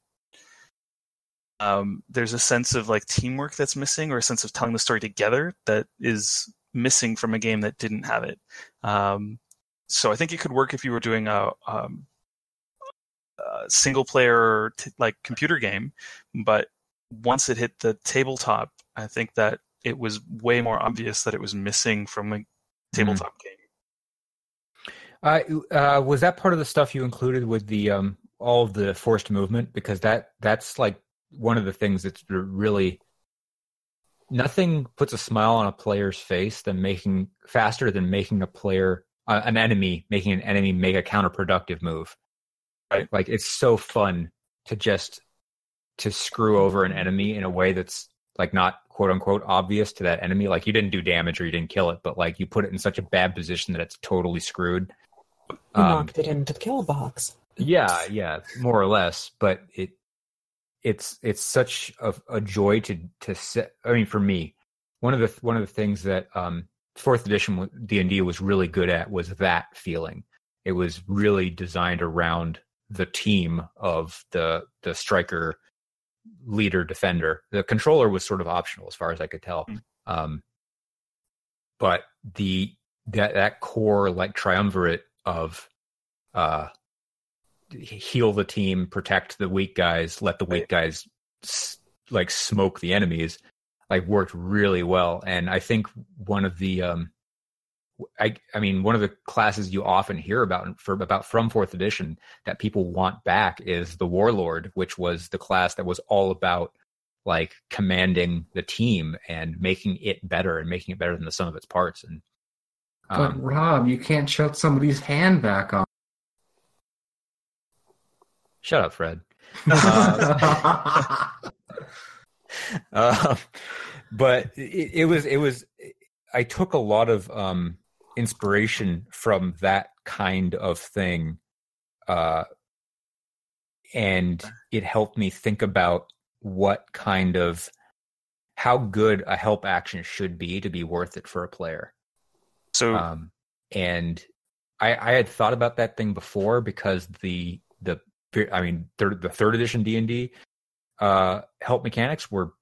um, there's a sense of like teamwork that's missing or a sense of telling the story together that is missing from a game that didn't have it. Um, so i think it could work if you were doing a, um, a single player t- like computer game but once it hit the tabletop i think that it was way more obvious that it was missing from a tabletop game. Uh, uh, was that part of the stuff you included with the um, all of the forced movement? Because that that's like one of the things that's really nothing puts a smile on a player's face than making faster than making a player uh, an enemy making an enemy make a counterproductive move. Right. Like it's so fun to just to screw over an enemy in a way that's like not quote unquote obvious to that enemy. Like you didn't do damage or you didn't kill it, but like you put it in such a bad position that it's totally screwed. You Um, knocked it into the kill box. yeah, yeah, more or less. But it it's it's such a, a joy to to set. I mean, for me, one of the one of the things that um, fourth edition D and D was really good at was that feeling. It was really designed around the team of the the striker, leader, defender. The controller was sort of optional as far as I could tell. Mm. Um, but the that that core like triumvirate of uh heal the team, protect the weak guys, let the weak guys like smoke the enemies, like worked really well. And I think one of the um I I mean one of the classes you often hear about for about from fourth edition that people want back is the warlord, which was the class that was all about like commanding the team and making it better and making it better than the sum of its parts. And But um, Rob, you can't shut somebody's hand back on. Shut up, Fred. Uh, uh, but it, it was it was I took a lot of um, inspiration from that kind of thing, uh, and it helped me think about what kind of how good a help action should be to be worth it for a player. So Um, and I, I had thought about that thing before because the the I mean third, the third edition D and D uh, help mechanics were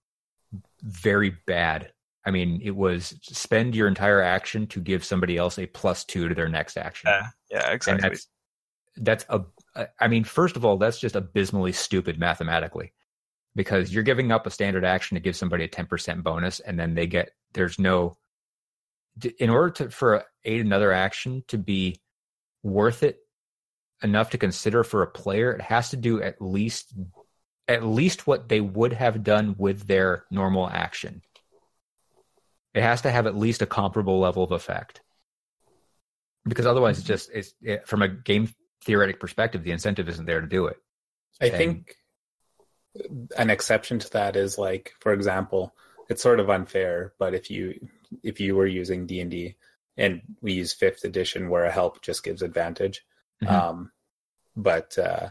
very bad. I mean, it was spend your entire action to give somebody else a plus two to their next action. yeah, yeah, and exactly. that's that's a I mean, first of all, that's just abysmally stupid mathematically, because you're giving up a standard action to give somebody a ten percent bonus, and then they get there's no in order to for aid another action to be worth it enough to consider for a player, it has to do at least at least what they would have done with their normal action. It has to have at least a comparable level of effect. Because otherwise, it's just it's it, from a game theoretic perspective, the incentive isn't there to do it. I And- think an exception to that is like, for example, it's sort of unfair, but if you if you were using D and we use fifth edition where a help just gives advantage, Mhm. um, but uh,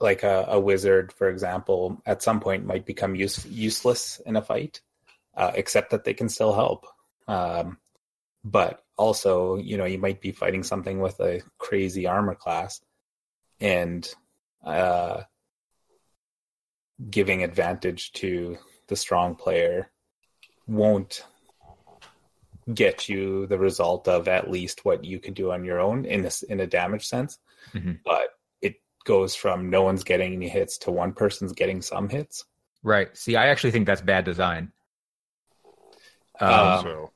like a, a wizard, for example, at some point might become use, useless in a fight, uh, except that they can still help. Um, but also, you know, you might be fighting something with a crazy armor class, and uh, giving advantage to the strong player won't get you the result of at least what you can do on your own in this in a damage sense Mhm. but it goes from no one's getting any hits to one person's getting some hits Right. See, I actually think that's bad design. Um, Uh, so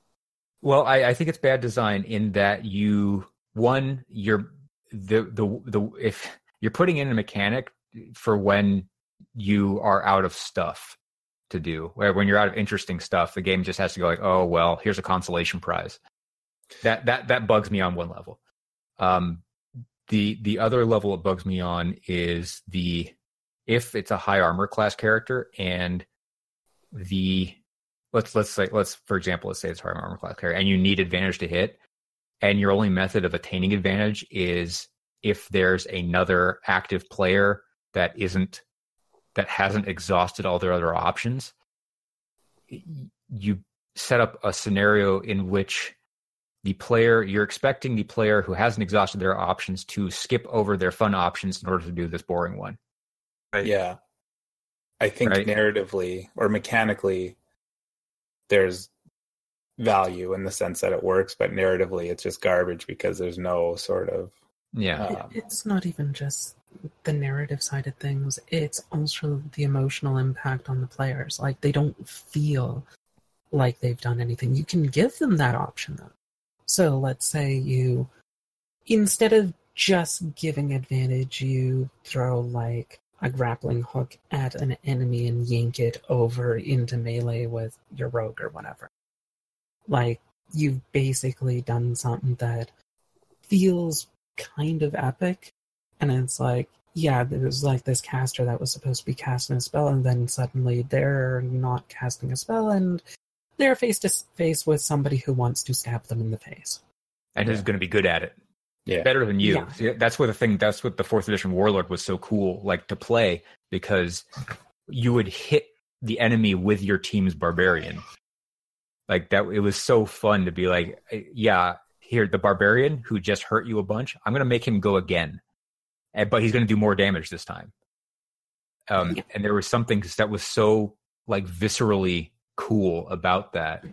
Well, I, I think it's bad design in that you one you're the the the if you're putting in a mechanic for when you are out of stuff to do, where when you're out of interesting stuff, the game just has to go like, oh well, here's a consolation prize. That that that bugs me on one level. Um, the the other level it bugs me on is the if it's a high armor class character and the let's let's say let's for example let's say it's high armor class character and you need advantage to hit and your only method of attaining advantage is if there's another active player that isn't that hasn't exhausted all their other options you set up a scenario in which the player you're expecting the player who hasn't exhausted their options to skip over their fun options in order to do this boring one Right. yeah i think Right. narratively or mechanically there's value in the sense that it works but narratively it's just garbage because there's no sort of yeah um, It's not even just the narrative side of things, it's also the emotional impact on the players. Like, they don't feel like they've done anything. You can give them that option, though. So, let's say you, instead of just giving advantage, you throw like a grappling hook at an enemy and yank it over into melee with your rogue or whatever. Like, you've basically done something that feels kind of epic and it's like yeah there was like this caster that was supposed to be casting a spell and then suddenly they're not casting a spell and they're face to face with somebody who wants to stab them in the face and is going to be good at it yeah better than you. Yeah. See, That's what the thing. That's what the fourth edition warlord was so cool, like to play because you would hit the enemy with your team's barbarian. Like that, it was so fun to be like, yeah, here the barbarian who just hurt you a bunch. I'm gonna make him go again, and, but he's gonna do more damage this time. Um, Yeah. and there was something that was so like viscerally cool about that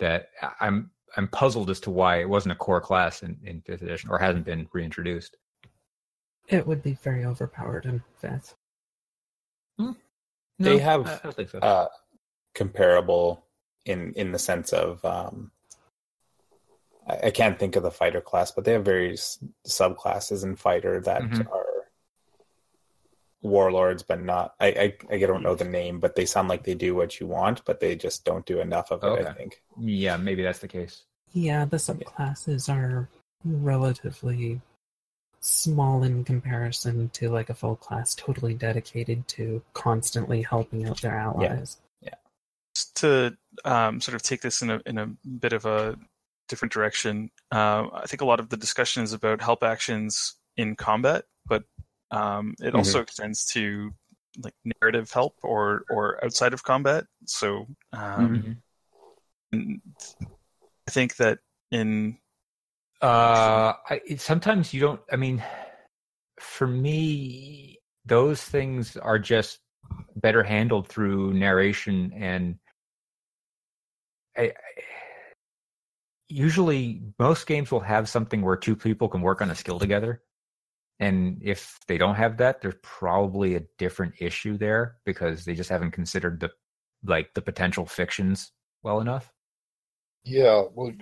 that I- I'm I'm puzzled as to why it wasn't a core class in, in fifth edition or hasn't been reintroduced. it would be very overpowered in fifth They have, I, I don't think so. uh, comparable in in the sense of um, I, I can't think of the fighter class, but they have various subclasses in fighter that Mhm. are warlords, but not. I, I I don't know the name, but they sound like they do what you want, but they just don't do enough of it. I think. yeah, maybe that's the case. yeah the subclasses are relatively small in comparison to like a full class totally dedicated to constantly helping out their allies Yeah. Just to um, sort of take this in a in a bit of a different direction, uh, I think a lot of the discussion is about help actions in combat, but um, it also extends to like narrative help or or outside of combat. So um, Mhm. I think that in Uh, I, sometimes you don't. I mean, for me, those things are just better handled through narration, and I, I, usually most games will have something where two people can work on a skill together. And if they don't have that, there's probably a different issue there because they just haven't considered the like the potential fictions well enough. Yeah, well,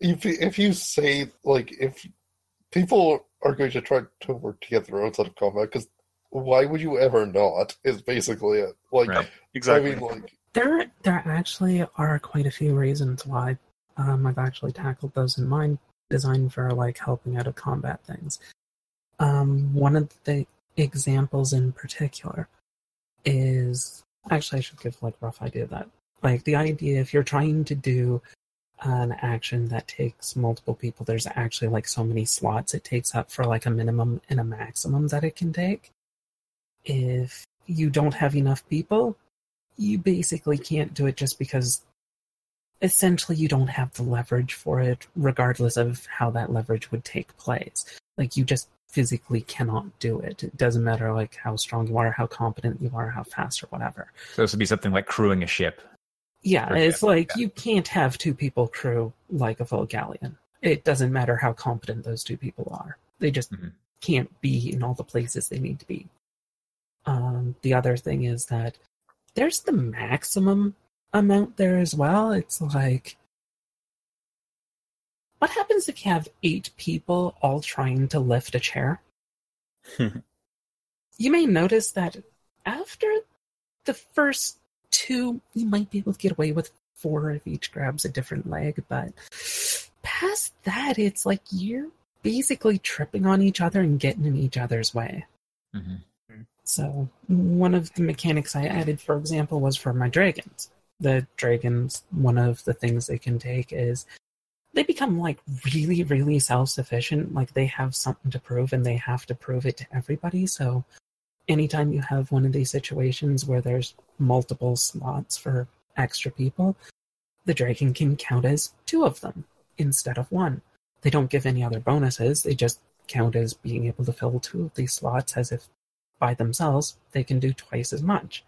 if if you say like if people are going to try to work together outside of combat, because why would you ever not? Is basically it. Like, Right. exactly I mean, like, There, there actually are quite a few reasons why um, I've actually tackled those in my design for like helping out of combat things. Um, one of the examples in particular is actually I should give like rough idea of that. Like the idea if you're trying to do an action that takes multiple people, there's actually like so many slots it takes up for like a minimum and a maximum that it can take. If you don't have enough people, you basically can't do it just because essentially you don't have the leverage for it, regardless of how that leverage would take place. Like you just physically cannot do it. It doesn't matter like how strong you are, how competent you are, how fast or whatever. So this would be something like crewing a ship. Yeah, it's like yeah. you can't have two people crew like a full galleon. It doesn't matter how competent those two people are. They just Mhm. can't be in all the places they need to be. Um, the other thing is that there's the maximum amount there as well. It's like, what happens if you have eight people all trying to lift a chair? you may notice that after the first two, you might be able to get away with four if each grabs a different leg, but past that, it's like you're basically tripping on each other and getting in each other's way. Mhm. So one of the mechanics I added, for example, was for my dragons. The dragons, one of the things they can take is they become like really, really self-sufficient. Like they have something to prove, and they have to prove it to everybody. So anytime you have one of these situations where there's multiple slots for extra people, the dragon can count as two of them instead of one. They don't give any other bonuses. They just count as being able to fill two of these slots as if by themselves they can do twice as much.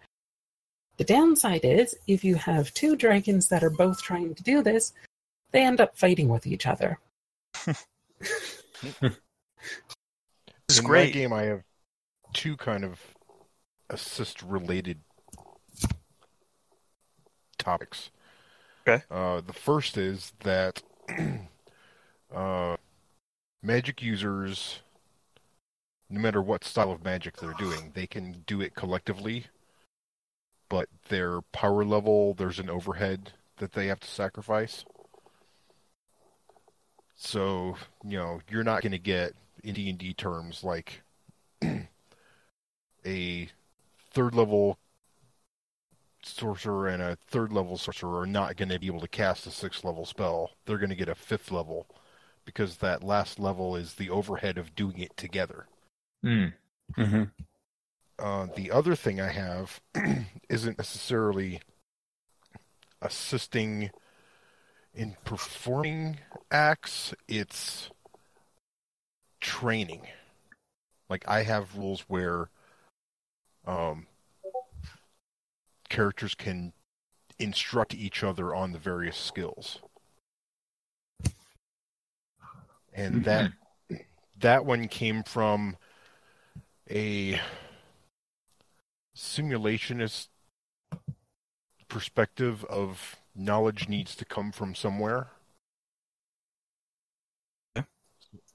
The downside is if you have two dragons that are both trying to do this, they end up fighting with each other. It's in great. my game, I have two kind of assist-related topics. Okay. Uh, the first is that uh, magic users, no matter what style of magic they're doing, they can do it collectively, but their power level, there's an overhead that they have to sacrifice. So, you know, you're not going to get in D&D terms like a third level sorcerer and a third level sorcerer are not going to be able to cast a sixth level spell. They're going to get a fifth level because that last level is the overhead of doing it together. Hmm. hmm Uh, the other thing I have isn't necessarily assisting in performing acts, it's training. Like I have rules where um, characters can instruct each other on the various skills. And that that one came from a simulationist perspective of knowledge needs to come from somewhere. Yeah.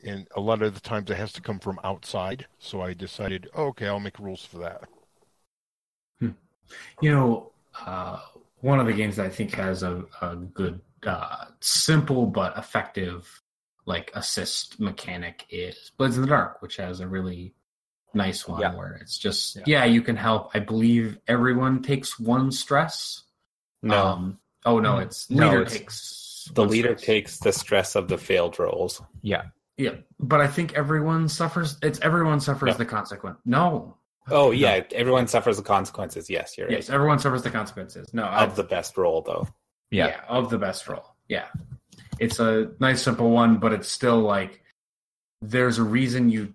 And a lot of the times it has to come from outside. So I decided, oh, okay, I'll make rules for that. You know, uh, one of the games that I think has a, a good, uh, simple but effective like assist mechanic is Blades in the Dark, which has a really nice one Yeah. where it's just Yeah. yeah. you can help. I believe everyone takes one stress. No, Um, oh no, it's No, leader it's- takes the leader stress. takes the stress of the failed rolls. Yeah. Yeah, but I think everyone suffers. It's everyone suffers Yeah. the consequence. No, Oh yeah, everyone suffers the consequences. Yes, you're Yes, everyone suffers the consequences. No, right. I, of the best role though. Yeah. of the best role. Yeah. It's a nice simple one, but it's still like there's a reason you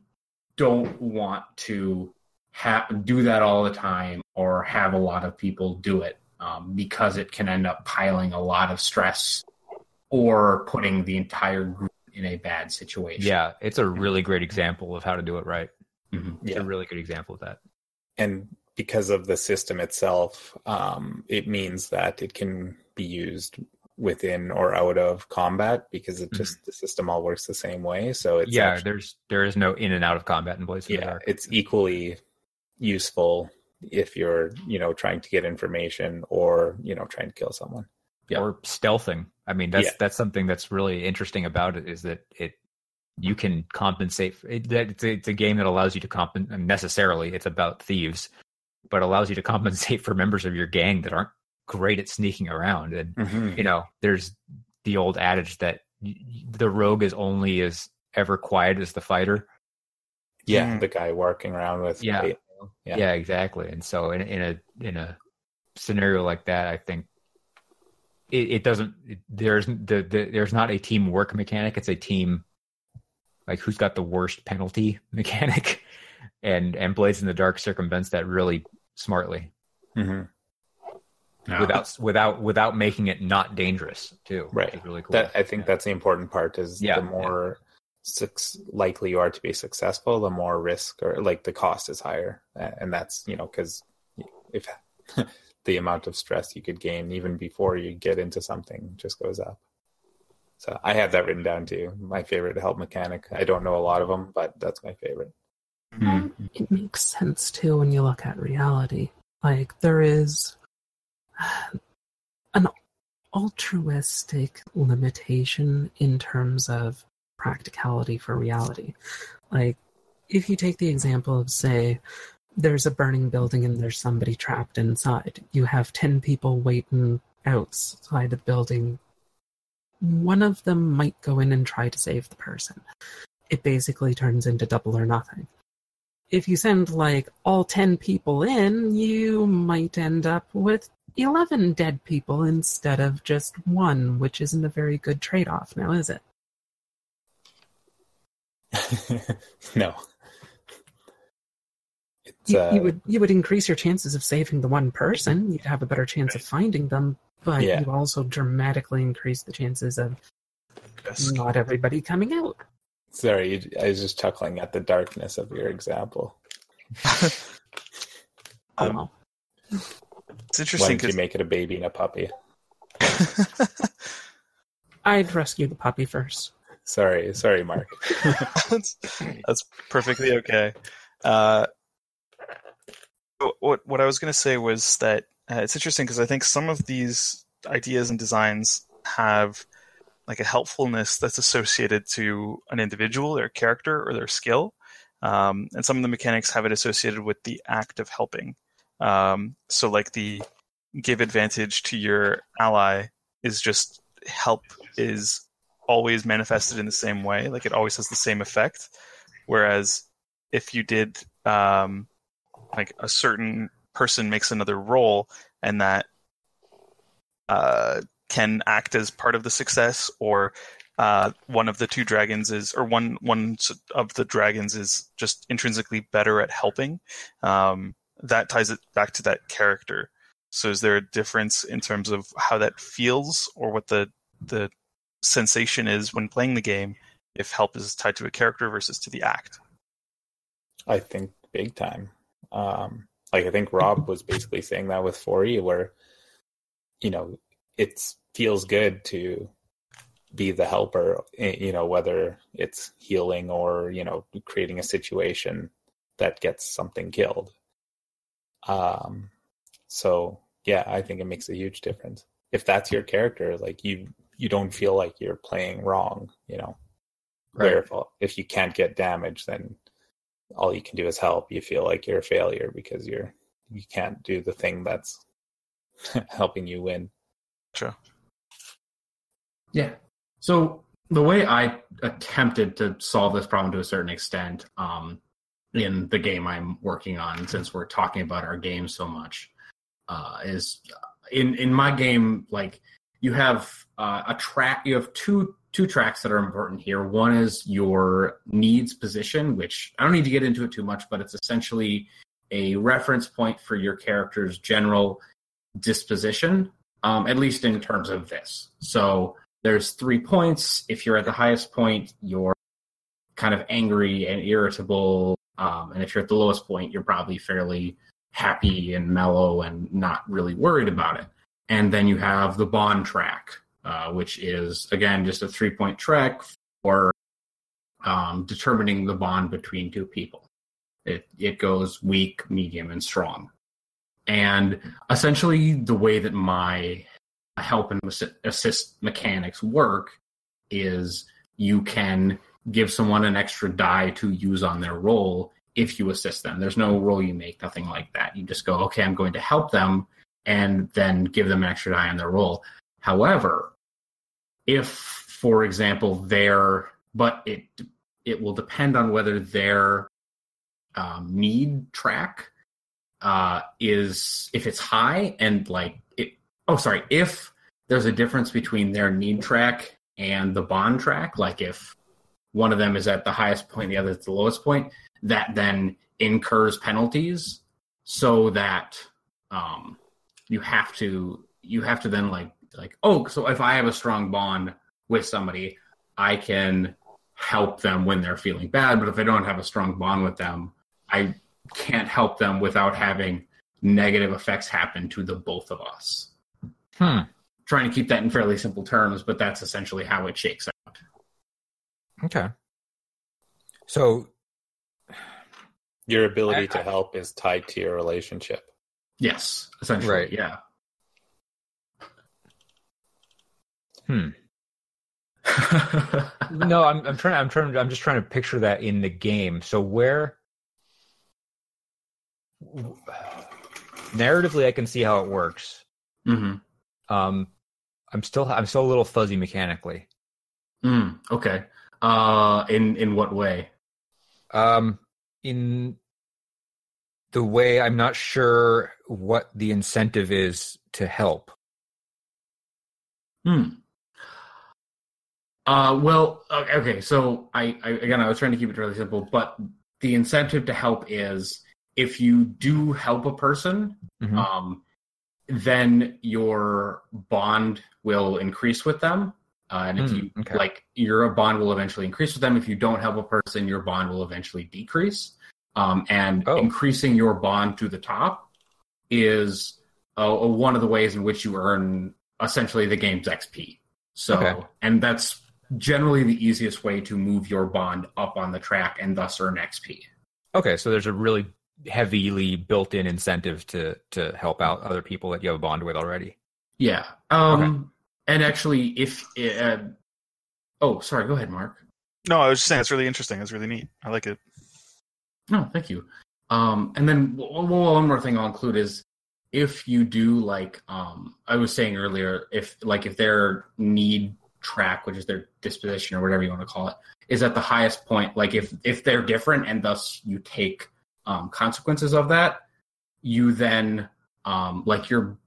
don't want to have do that all the time or have a lot of people do it um, because it can end up piling a lot of stress or putting the entire group in a bad situation. Yeah, it's a really great example of how to do it right. Mhm. It's Yeah. a really good example of that. and because of the system itself, um, it means that it can be used within or out of combat because it mm-hmm. just the system all works the same way. So it's yeah, actually- there's there is no in and out of combat in Blades yeah, it's equally useful if you're you know trying to get information or you know trying to kill someone. Yeah. or stealthing. I mean, that's Yeah. that's something that's really interesting about it is that it you can compensate. It, that it's, a, it's a game that allows you to compensate. Necessarily, it's about thieves, but allows you to compensate for members of your gang that aren't great at sneaking around. And you know, there's the old adage that y- y- the rogue is only as ever quiet as the fighter. Yeah, Mhm. the guy walking around with Yeah. Yeah. Yeah, Yeah. exactly. And so in, in a in a scenario like that, I think it, it doesn't. It, there's the, the there's not a teamwork mechanic. It's a team like who's got the worst penalty mechanic, and and Blades in the Dark circumvents that really smartly Mhm. No. without without without making it not dangerous too. which Right. is really cool. That I think Yeah. that's the important part is Yeah, the more suc- likely you are to be successful, the more risk or like the cost is higher, and that's you know because if the amount of stress you could gain even before you get into something just goes up. So I have that written down too. My favorite help mechanic. I don't know a lot of them, but that's my favorite. It makes sense too when you look at reality. Like there is an altruistic limitation in terms of practicality for reality. Like if you take the example of say there's a burning building and there's somebody trapped inside. You have 10 people waiting outside the building. One of them might go in and try to save the person. It basically turns into double or nothing if you send like all 10 people in, you might end up with 11 dead people instead of just one, which isn't a very good trade off now, is it? no. It's, You, uh, you would you would increase your chances of saving the one person. You'd have a better chance of finding them, but Yeah. you also dramatically increase the chances of not everybody coming out. Sorry, you- I was just chuckling at the darkness of your example. Um, well. It's Why interesting didn't you make it a baby and a puppy? I'd rescue the puppy first. Sorry, sorry, Mark. that's, that's perfectly okay. Uh, what what I was going to say was that uh, it's interesting because I think some of these ideas and designs have like a helpfulness that's associated to an individual, their character, or their skill, um, and some of the mechanics have it associated with the act of helping. Um, so, like the give advantage to your ally is just help is always manifested in the same way. Like it always has the same effect. Whereas if you did um, like a certain person makes another role and that uh, can act as part of the success or uh, one of the two dragons is or one one of the dragons is just intrinsically better at helping. Um, that ties it back to that character. So is there a difference in terms of how that feels or what the the sensation is when playing the game if help is tied to a character versus to the act? I think big time. Um, like I think Rob was basically saying that with 4E, where you know it feels good to be the helper. eh, You know whether it's healing or you know creating a situation that gets something killed. Um, so yeah, I think it makes a huge difference. If that's your character, like you, you don't feel like you're playing wrong. You know, Right. if, if you can't get damage, then all you can do is help. You feel like you're a failure because you're you can't do the thing that's helping you win. Sure. Yeah. So the way I attempted to solve this problem to a certain extent, um, in the game I'm working on, since we're talking about our game so much, uh, is in in my game like you have uh, a track. You have two two tracks that are important here. One is your needs position, which I don't need to get into it too much, but it's essentially a reference point for your character's general disposition, um, at least in terms of this. So there's three points. If you're at the highest point, you're kind of angry and irritable. Um, and if you're at the lowest point, you're probably fairly happy and mellow and not really worried about it. And then you have the bond track, uh, which is, again, just a three point track for um, determining the bond between two people. It, it goes weak, medium, and strong. And essentially, the way that my help and assist mechanics work is you can give someone an extra die to use on their roll if you assist them. There's no roll you make, nothing like that. You just go, okay, I'm going to help them and then give them an extra die on their roll. However, if, for example, their but it it will depend on whether their um, need track uh, is if it's high and like. Oh, sorry. If there's a difference between their need track and the bond track, like if one of them is at the highest point, the other is at the lowest point, that then incurs penalties, so that um, you have to you have to then like like oh so if I have a strong bond with somebody, I can help them when they're feeling bad. But if I don't have a strong bond with them, I can't help them without having negative effects happen to the both of us. Hmm. Trying to keep that in fairly simple terms, but that's essentially how it shakes out. Okay. So Your ability I- to I- help is tied to your relationship. Yes, essentially. Right. Yeah. Hmm. no, I'm I'm trying I'm trying I'm just trying to picture that in the game. So where narratively I can see how it works. hmm Um I'm still I'm still a little fuzzy mechanically. Mm, okay. Uh, in in what way? Um in the way I'm not sure what the incentive is to help. Hmm. Uh, well, okay. So I, I again, I was trying to keep it really simple, but the incentive to help is if you do help a person, Mhm. um, then your bond will increase with them. Uh, and if Hmm, you okay. like, your bond will eventually increase with them. If you don't help a person, your bond will eventually decrease. Um, and Oh. increasing your bond to the top is uh, one of the ways in which you earn essentially the game's XP. So, Okay. and that's generally the easiest way to move your bond up on the track and thus earn XP. Okay, so there's a really heavily built-in incentive to to help out other people that you have a bond with already. Yeah. Um, And actually, if uh, oh, sorry, go ahead, Mark. No, I was just saying it's really interesting. It's really neat. I like it. No, thank you. Um, and then w- w- one more thing I'll include is if you do like um, I was saying earlier, if like if their need track, which is their disposition or whatever you want to call it, is at the highest point, like if if they're different and thus you take um, consequences of that, you then um, like your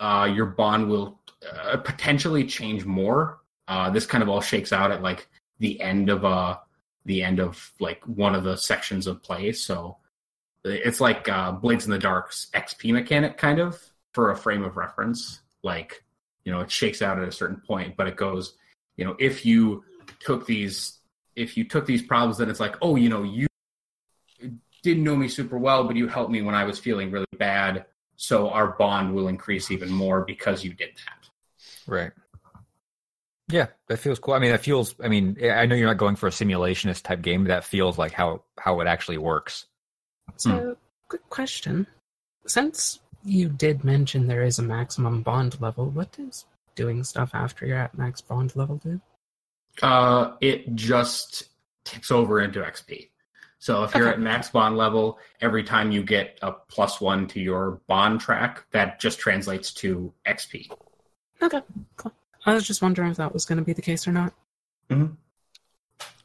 uh, your bond will uh, potentially change more. Uh, this kind of all shakes out at like the end of a the end of like one of the sections of play. So it's like uh, Blades in the Dark's XP mechanic, kind of for a frame of reference. Like you know, it shakes out at a certain point, but it goes, you know, if you took these, if you took these problems, then it's like, oh, you know, you didn't know me super well, but you helped me when I was feeling really bad. So our bond will increase even more because you did that. Right. Yeah, that feels cool. I mean, that feels. I mean, I know you're not going for a simulationist type game, but that feels like how how it actually works. So, quick question. Since you did mention there is a maximum bond level, what does doing stuff after you're at max bond level do? Uh, it just ticks over into XP. So if you're Okay. at max bond level, every time you get a plus one to your bond track, that just translates to XP. Okay, cool. I was just wondering if that was going to be the case or not.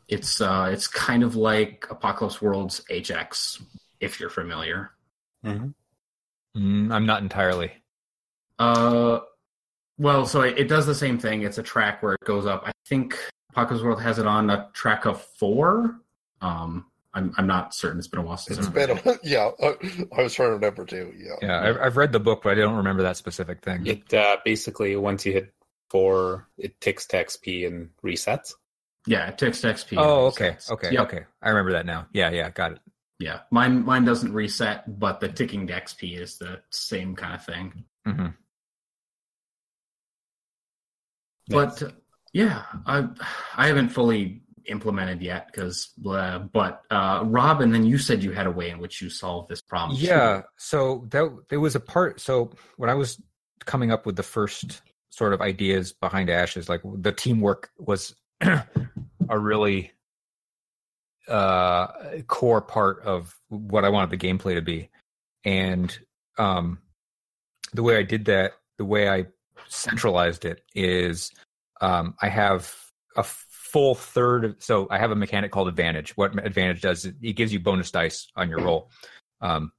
It's uh, it's kind of like Apocalypse World's HX, if you're familiar. Mm, I'm not entirely. Uh, well, so it, it does the same thing. It's a track where it goes up. I think Apocalypse World has it on a track of four. Um, I'm I'm not certain. It's been a while since. It's I've been, read it. yeah, I, I was trying to remember too. Yeah. Yeah, I've, I've read the book, but I don't remember that specific thing. It uh, basically once you hit four, it ticks to XP and resets. Yeah, it takes XP. oh, and okay, resets. okay, Yep. okay. I remember that now. Yeah, yeah, got it. Yeah, mine mine doesn't reset, but the ticking to XP is the same kind of thing. Mm-hmm. But uh, yeah, I I haven't fully implemented yet because, but uh, Rob, and then you said you had a way in which you solved this problem. Yeah. So that there was a part. So when I was coming up with the first sort of ideas behind Ashes, like the teamwork was a really uh core part of what I wanted the gameplay to be. And um the way I did that, the way I centralized it is um I have a full third so I have a mechanic called advantage. What advantage does is it gives you bonus dice on your roll. Um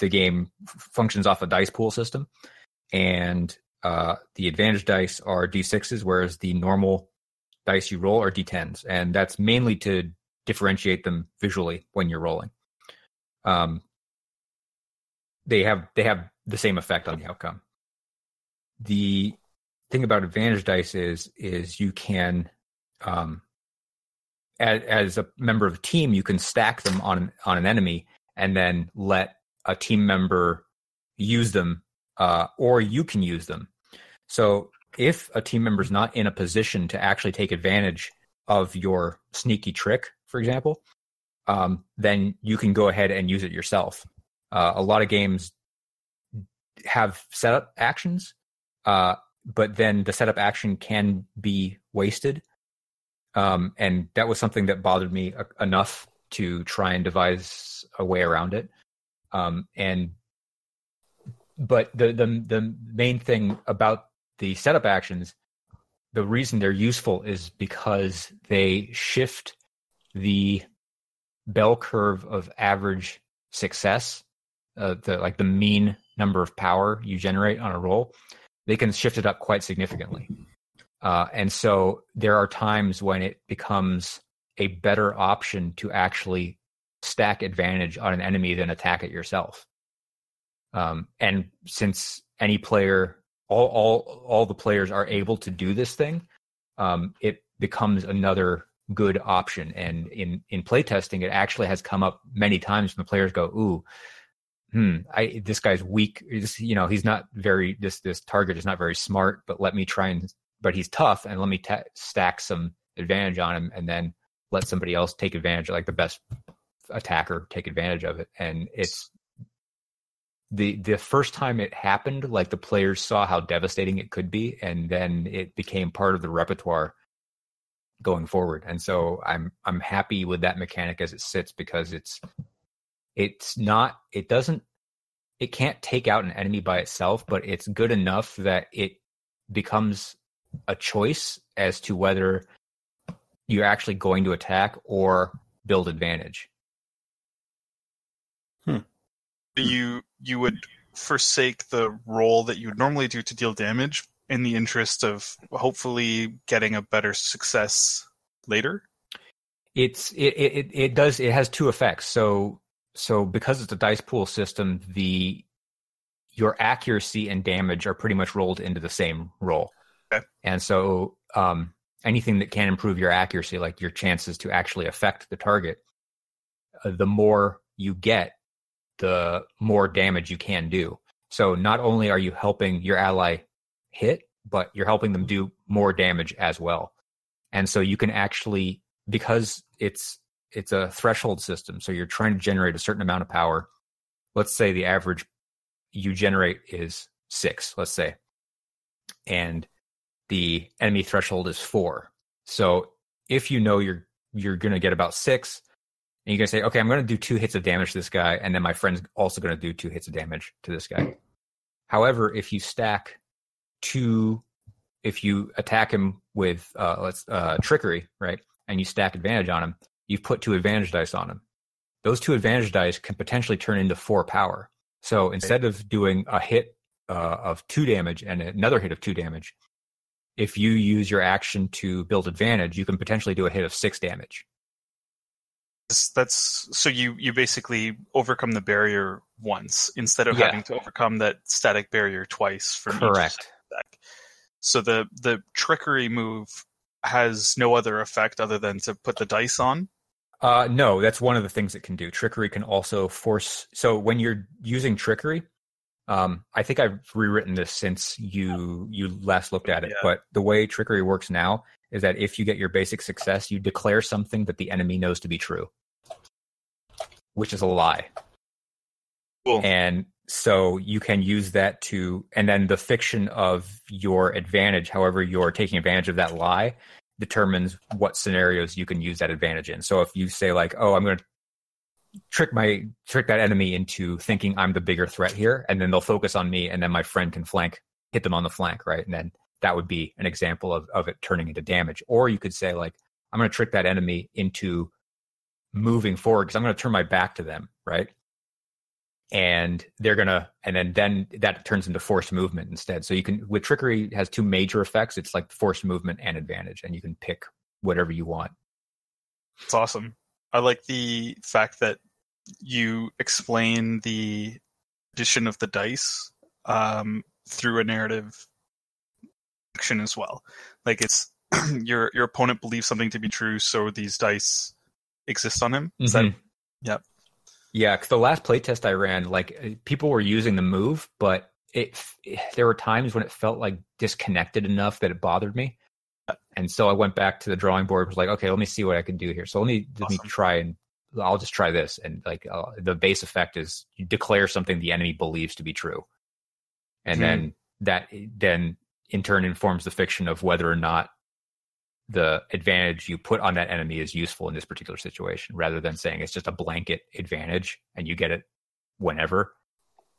the game f- functions off a dice pool system and uh the advantage dice are d6s whereas the normal dice you roll are d10s and that's mainly to differentiate them visually when you're rolling um they have they have the same effect on the outcome the thing about advantage dice is is you can um as, as a member of a team you can stack them on on an enemy and then let a team member use them uh or you can use them so if a team member is not in a position to actually take advantage of your sneaky trick, for example, um, then you can go ahead and use it yourself. Uh, a lot of games have setup actions, uh, but then the setup action can be wasted. Um, and that was something that bothered me a- enough to try and devise a way around it. Um, and but the the the main thing about the setup actions, the reason they're useful is because they shift the bell curve of average success, uh, the like the mean number of power you generate on a roll. They can shift it up quite significantly, uh, and so there are times when it becomes a better option to actually stack advantage on an enemy than attack it yourself. Um, and since any player all all all the players are able to do this thing, um, it becomes another good option. And in in playtesting, it actually has come up many times when the players go, "Ooh, hmm, I this guy's weak. This, you know, he's not very this this target is not very smart. But let me try and but he's tough, and let me ta- stack some advantage on him, and then let somebody else take advantage, like the best attacker take advantage of it. And it's the the first time it happened, like the players saw how devastating it could be, and then it became part of the repertoire going forward. And so I'm I'm happy with that mechanic as it sits because it's it's not it doesn't it can't take out an enemy by itself, but it's good enough that it becomes a choice as to whether you're actually going to attack or build advantage. Hmm. you you would forsake the role that you would normally do to deal damage in the interest of hopefully getting a better success later. it's it, it it does it has two effects so so because it's a dice pool system the your accuracy and damage are pretty much rolled into the same roll And so um anything that can improve your accuracy like your chances to actually affect the target uh, the more you get the more damage you can do. So not only are you helping your ally hit but you're helping them do more damage as well. And so you can actually because it's it's a threshold system so you're trying to generate a certain amount of power. Let's say the average you generate is six let's say. And the enemy threshold is four so if you know you're you're to get about six and you're to say okay i'm to do two hits of damage to this guy and then my friend's also to do two hits of damage to this guy however if you stack two if you attack him with uh let's uh trickery right and you stack advantage on him, you've put two advantage dice on him. Those two advantage dice can potentially turn into four power. So instead of doing a hit uh, of two damage and another hit of two damage, if you use your action to build advantage, you can potentially do a hit of six damage. That's- so you you basically overcome the barrier once instead of Yeah. having to overcome that static barrier twice Correct. So the the trickery move has no other effect other than to put the dice on. Uh, no, that's one of the things it can do. Trickery can also force. So when you're using trickery, um, I think I've rewritten this since you you last looked at it. Yeah. But the way trickery works now is that if you get your basic success, you declare something that the enemy knows to be true, which is a lie. Cool. And so you can use that to, and then the fiction of your advantage, however you're taking advantage of that lie, determines what scenarios you can use that advantage in. So if you say like, "Oh, I'm going to trick my trick that enemy into thinking I'm the bigger threat here," and then they'll focus on me, and then my friend can flank, hit them on the flank, right? And then that would be an example of of it turning into damage. Or you could say like, "I'm going to trick that enemy into moving forward because I'm going to turn my back to them," right? and they're gonna and then then that turns into forced movement instead so you can with trickery has two major effects it's like forced movement and advantage and you can pick whatever you want It's awesome. I like the fact that you explain the addition of the dice um, through a narrative action as well. Like it's your your opponent believes something to be true, so these dice exist on him. Is that Mhm. Yep. yeah because the last playtest i ran like people were using the move but it there were times when it felt like disconnected enough that it bothered me and so i went back to the drawing board was like okay let me see what i can do here. So let me let me try and i'll just try this. And like uh, the base effect is you declare something the enemy believes to be true. And Hmm. then that then in turn informs the fiction of whether or not the advantage you put on that enemy is useful in this particular situation rather than saying it's just a blanket advantage and you get it whenever.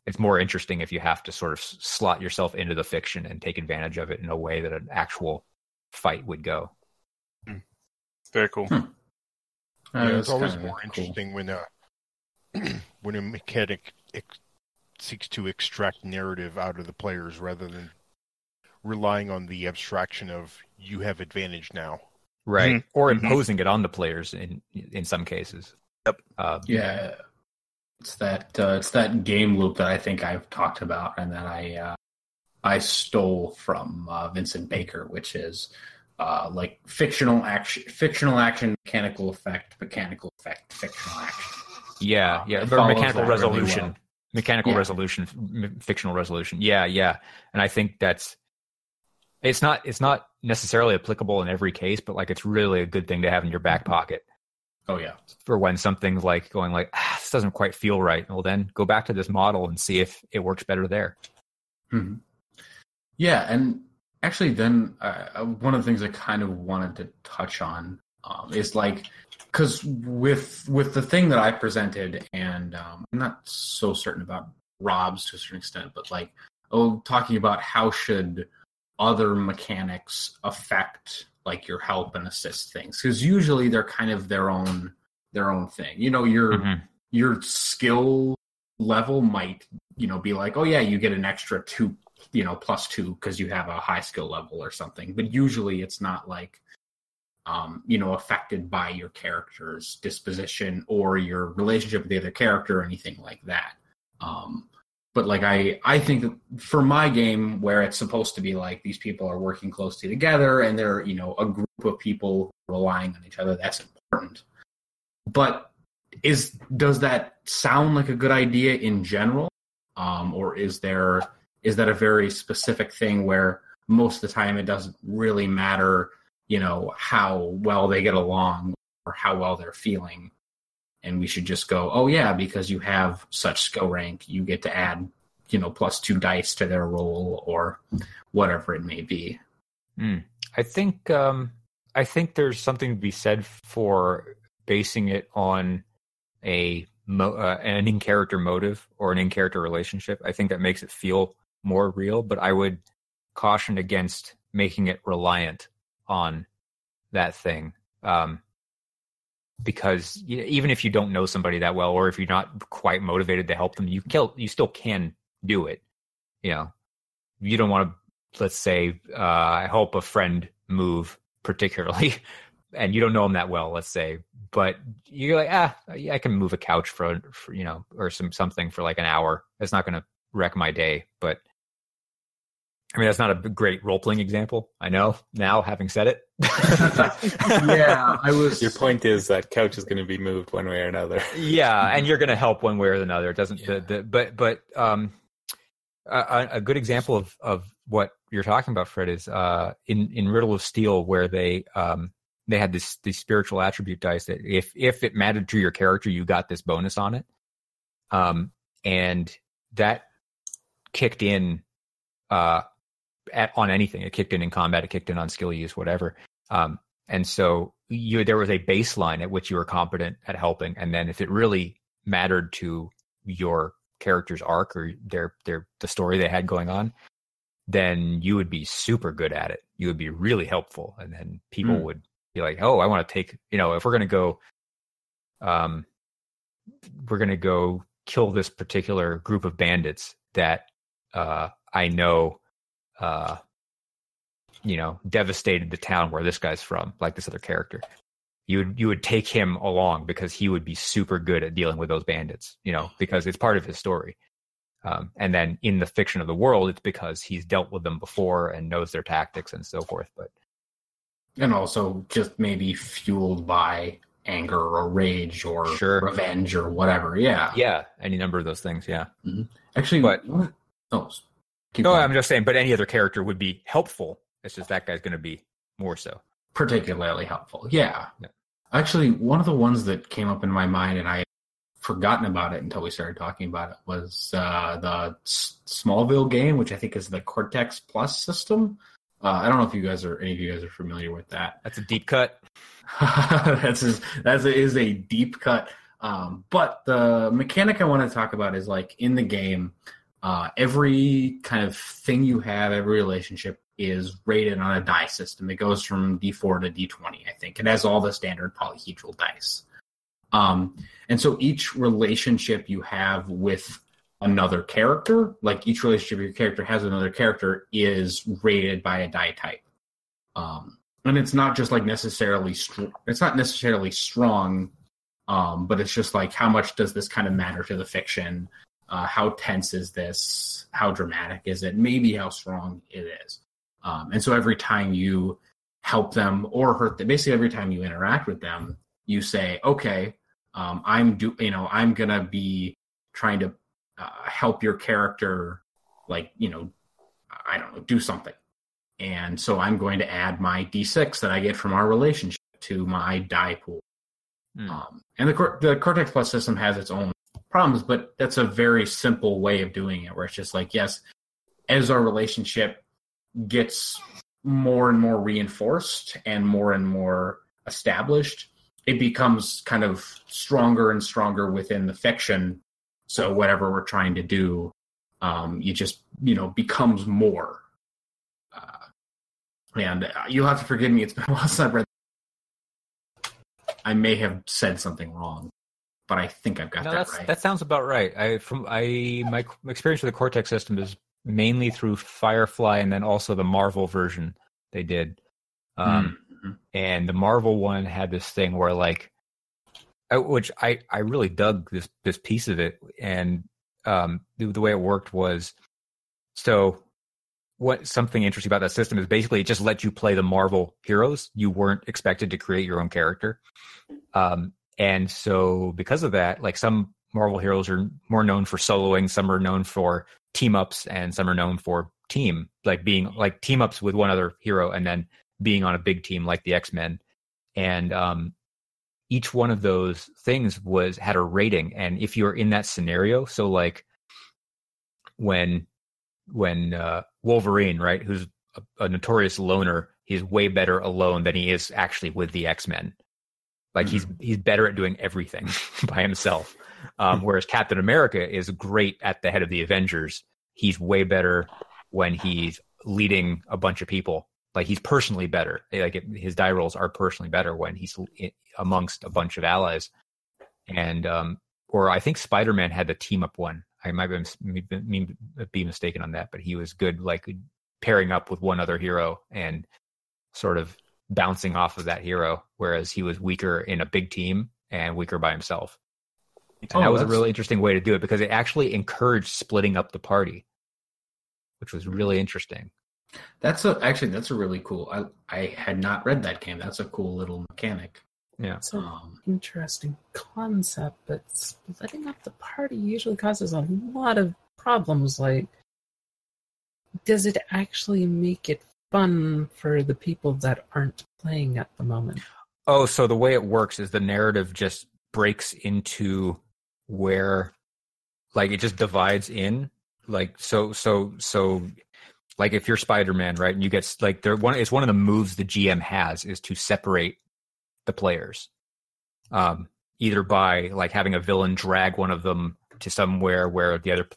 It's more interesting if you have to sort of slot yourself into the fiction and take advantage of it in a way that an actual fight would go very cool? Hmm. Yeah, it's always kinda more cool. interesting when uh, when a mechanic ex- seeks to extract narrative out of the players rather than relying on the abstraction of you have advantage now. right Mhm. or Mhm. imposing it on the players in in some cases Yep. uh, Yeah, it's that uh, it's that game loop that I think I've talked about, and that I uh, I stole from uh, Vincent Baker, which is uh, like fictional action, fictional action, mechanical effect, mechanical effect, fictional action. yeah Um, yeah mechanical that really resolution well. mechanical Yeah. resolution m- fictional resolution yeah yeah and i think that's it's not it's not necessarily applicable in every case but like it's really a good thing to have in your back pocket Oh yeah, for when something's like going like ah, this doesn't quite feel right well then go back to this model and see if it works better there Mhm. Yeah, and actually, then uh, uh, one of the things I kind of wanted to touch on um, is like because with with the thing that I presented, and um, I'm not so certain about Rob's to a certain extent, but like oh, talking about how should other mechanics affect like your help and assist things because usually they're kind of their own their own thing. You know, your Mhm. your skill level might you know be like oh yeah you get an extra two you know plus two because you have a high skill level or something but usually it's not like um you know affected by your character's disposition or your relationship with the other character or anything like that. Um but like i i think for my game where it's supposed to be like these people are working closely together and they're you know a group of people relying on each other that's important. But is does that sound like a good idea in general? Um, or is there is that a very specific thing where most of the time it doesn't really matter you know how well they get along or how well they're feeling. And we should just go oh yeah because you have such skill rank you get to add you know plus two dice to their roll or whatever it may be. I think um, I think there's something to be said for basing it on a mo- uh, an in character motive or an in character relationship. I think that makes it feel more real. But I would caution against making it reliant on that thing. Um, because even if you don't know somebody that well, or if you're not quite motivated to help them, you kill you still can do it. You know, you don't want to, let's say, uh, help a friend move particularly, and you don't know them that well, let's say, but you're like, ah, I can move a couch for, for you know, or some something for like an hour. It's not going to wreck my day, but I mean, that's not a great role playing example. I know now, having said it. yeah, I was. Your point is that couch is going to be moved one way or another. yeah, and you're going to help one way or another. It doesn't. Yeah. The, the, but but um, a, a, good example of of what you're talking about, Fred, is uh, in in Riddle of Steel, where they um they had this these spiritual attribute dice that if if it mattered to your character, you got this bonus on it. Um, and that kicked in uh at, on anything. It kicked in in combat. It kicked in on skill use, whatever. Um, and so you there was a baseline at which you were competent at helping, and then if it really mattered to your character's arc or their their the story they had going on, then you would be super good at it. You would be really helpful, and then people mm. would be like, "Oh, I want to take you know if we're gonna go, um, we're gonna go kill this particular group of bandits that uh I know uh, you know, devastated the town where this guy's from, like this other character. You would you would take him along because he would be super good at dealing with those bandits, you know, because it's part of his story. Um, and then in the fiction of the world, it's because he's dealt with them before and knows their tactics and so forth. But and also just maybe fueled by anger or rage or sure. revenge or whatever. Yeah, yeah, any number of those things. Yeah, mm-hmm. actually, but oh, Keep no, going. I'm just saying, but any other character would be helpful. It's just that guy's going to be more so. Particularly helpful. Yeah. yeah. Actually, one of the ones that came up in my mind, and I had forgotten about it until we started talking about it, was uh, the S- Smallville game, which I think is the Cortex Plus system. Uh, I don't know if you guys are any of you guys are familiar with that. That's a deep cut. that's that's a, is a deep cut. Um, but the mechanic I want to talk about is like in the game, uh, every kind of thing you have, every relationship is rated on a die system. It goes from D4 to D20, I think. It has all the standard polyhedral dice. Um, and so each relationship you have with another character, like each relationship your character has with another character, is rated by a die type. Um, and it's not just like necessarily str- it's not necessarily strong, um, but it's just like how much does this kind of matter to the fiction? Uh, how tense is this? How dramatic is it? Maybe how strong it is. Um, and so every time you help them or hurt them, basically every time you interact with them, you say, okay, um, I'm do, you know, I'm gonna be trying to uh, help your character, like you know, I don't know, do something. And so I'm going to add my d6 that I get from our relationship to my die pool. Mm. Um, and the the Cortex Plus system has its own problems, but that's a very simple way of doing it where it's just like, yes, as our relationship gets more and more reinforced and more and more established, it becomes kind of stronger and stronger within the fiction. So whatever we're trying to do, um, it just you know becomes more. Uh, and you'll have to forgive me; it's been a while since I've read. I may have said something wrong but I think I've got no, that right. That sounds about right. I from I my experience with the Cortex system is mainly through Firefly and then also the Marvel version they did. Um, mm-hmm. And the Marvel one had this thing where like, which I I really dug this this piece of it, and um, the, the way it worked was so. What something interesting about that system is basically it just let you play the Marvel heroes. You weren't expected to create your own character. Um, and so because of that, like some Marvel heroes are more known for soloing, some are known for team ups, and some are known for team, like being like team ups with one other hero and then being on a big team like the X Men. And um, each one of those things was had a rating. And if you're in that scenario, so like when when uh, Wolverine, right, who's a, a notorious loner, he's way better alone than he is actually with the X Men. Like he's mm-hmm. he's better at doing everything by himself. Um, whereas Captain America is great at the head of the Avengers. He's way better when he's leading a bunch of people Like he's personally better. Like it, his die rolls are personally better when he's amongst a bunch of allies. And um, or I think Spider Man had the team up one. I might be, be be mistaken on that, but he was good, like pairing up with one other hero and sort of bouncing off of that hero, whereas he was weaker in a big team and weaker by himself. And Oh, that was a really interesting way to do it because it actually encouraged splitting up the party, which was really interesting. That's a actually that's a really cool. I I had not read that game. That's a cool little mechanic. Yeah. It's an Um, interesting concept, but splitting up the party usually causes a lot of problems. Like, does it actually make it fun for the people that aren't playing at the moment? Oh, so the way it works is the narrative just breaks into where like it just divides in like so so so like if you're Spider-Man, right? And you get like there one it's one of the moves the GM has is to separate the players. Um either by like having a villain drag one of them to somewhere where the other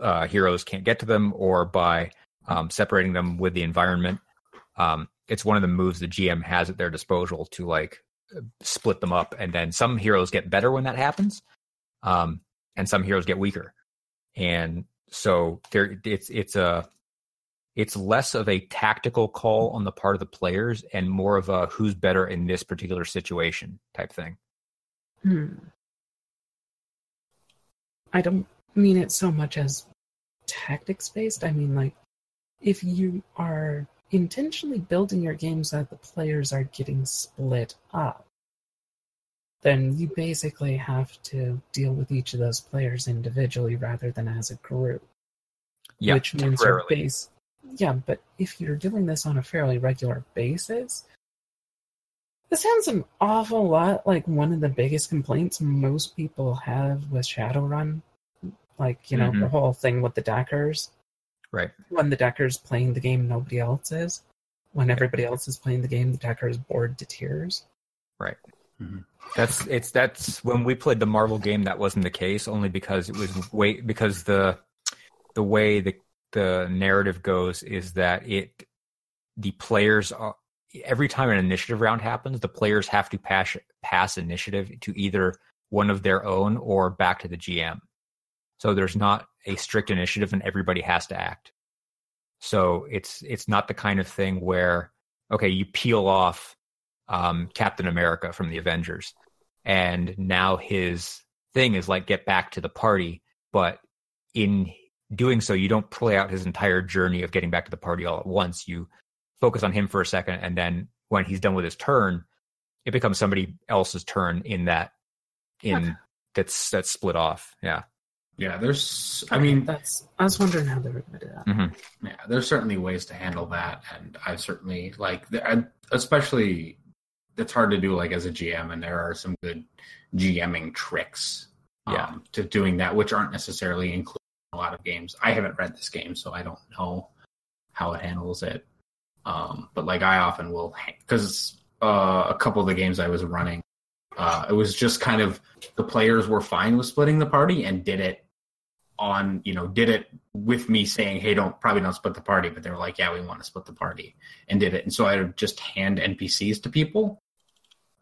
uh, heroes can't get to them or by um, separating them with the environment. Um, it's one of the moves the GM has at their disposal to like split them up, and then some heroes get better when that happens, um, and some heroes get weaker, and so there it's it's a it's less of a tactical call on the part of the players and more of a who's better in this particular situation type thing. Hmm. I don't mean it so much as tactics based. I mean, like, if you are intentionally building your game so that the players are getting split up, then you basically have to deal with each of those players individually rather than as a group. Yeah, which means your base. Yeah, but if you're doing this on a fairly regular basis, this sounds an awful lot like one of the biggest complaints most people have with Shadowrun. Like, you know, the Mhm. whole thing with the deckers. Right. When the decker's playing the game, nobody else is. When everybody else is playing the game, the decker is bored to tears. Right. Mm-hmm. That's it's that's when we played the Marvel game that wasn't the case only because it was way because the the way the the narrative goes is that it the players are every time an initiative round happens the players have to pass pass initiative to either one of their own or back to the GM. So there's not a strict initiative and everybody has to act. So it's it's not the kind of thing where okay, you peel off um, Captain America from the Avengers, and now his thing is like get back to the party. But in doing so, you don't play out his entire journey of getting back to the party all at once. You focus on him for a second, and then when he's done with his turn, it becomes somebody else's turn in that in Okay. that's that's split off. Yeah. Yeah, there's. I mean, that's. I was wondering how they were going to do that. yeah, there's certainly ways to handle that, and I certainly like, I, especially it's hard to do like as a GM, and there are some good GMing tricks, Yeah. um, to doing that, which aren't necessarily included in a lot of games. I haven't read this game, so I don't know how it handles it. Um, but like I often will, because uh, a couple of the games I was running, uh, it was just kind of the players were fine with splitting the party and did it on you know did it with me saying hey don't probably don't split the party but they were like yeah we want to split the party and did it and so i would just hand npcs to people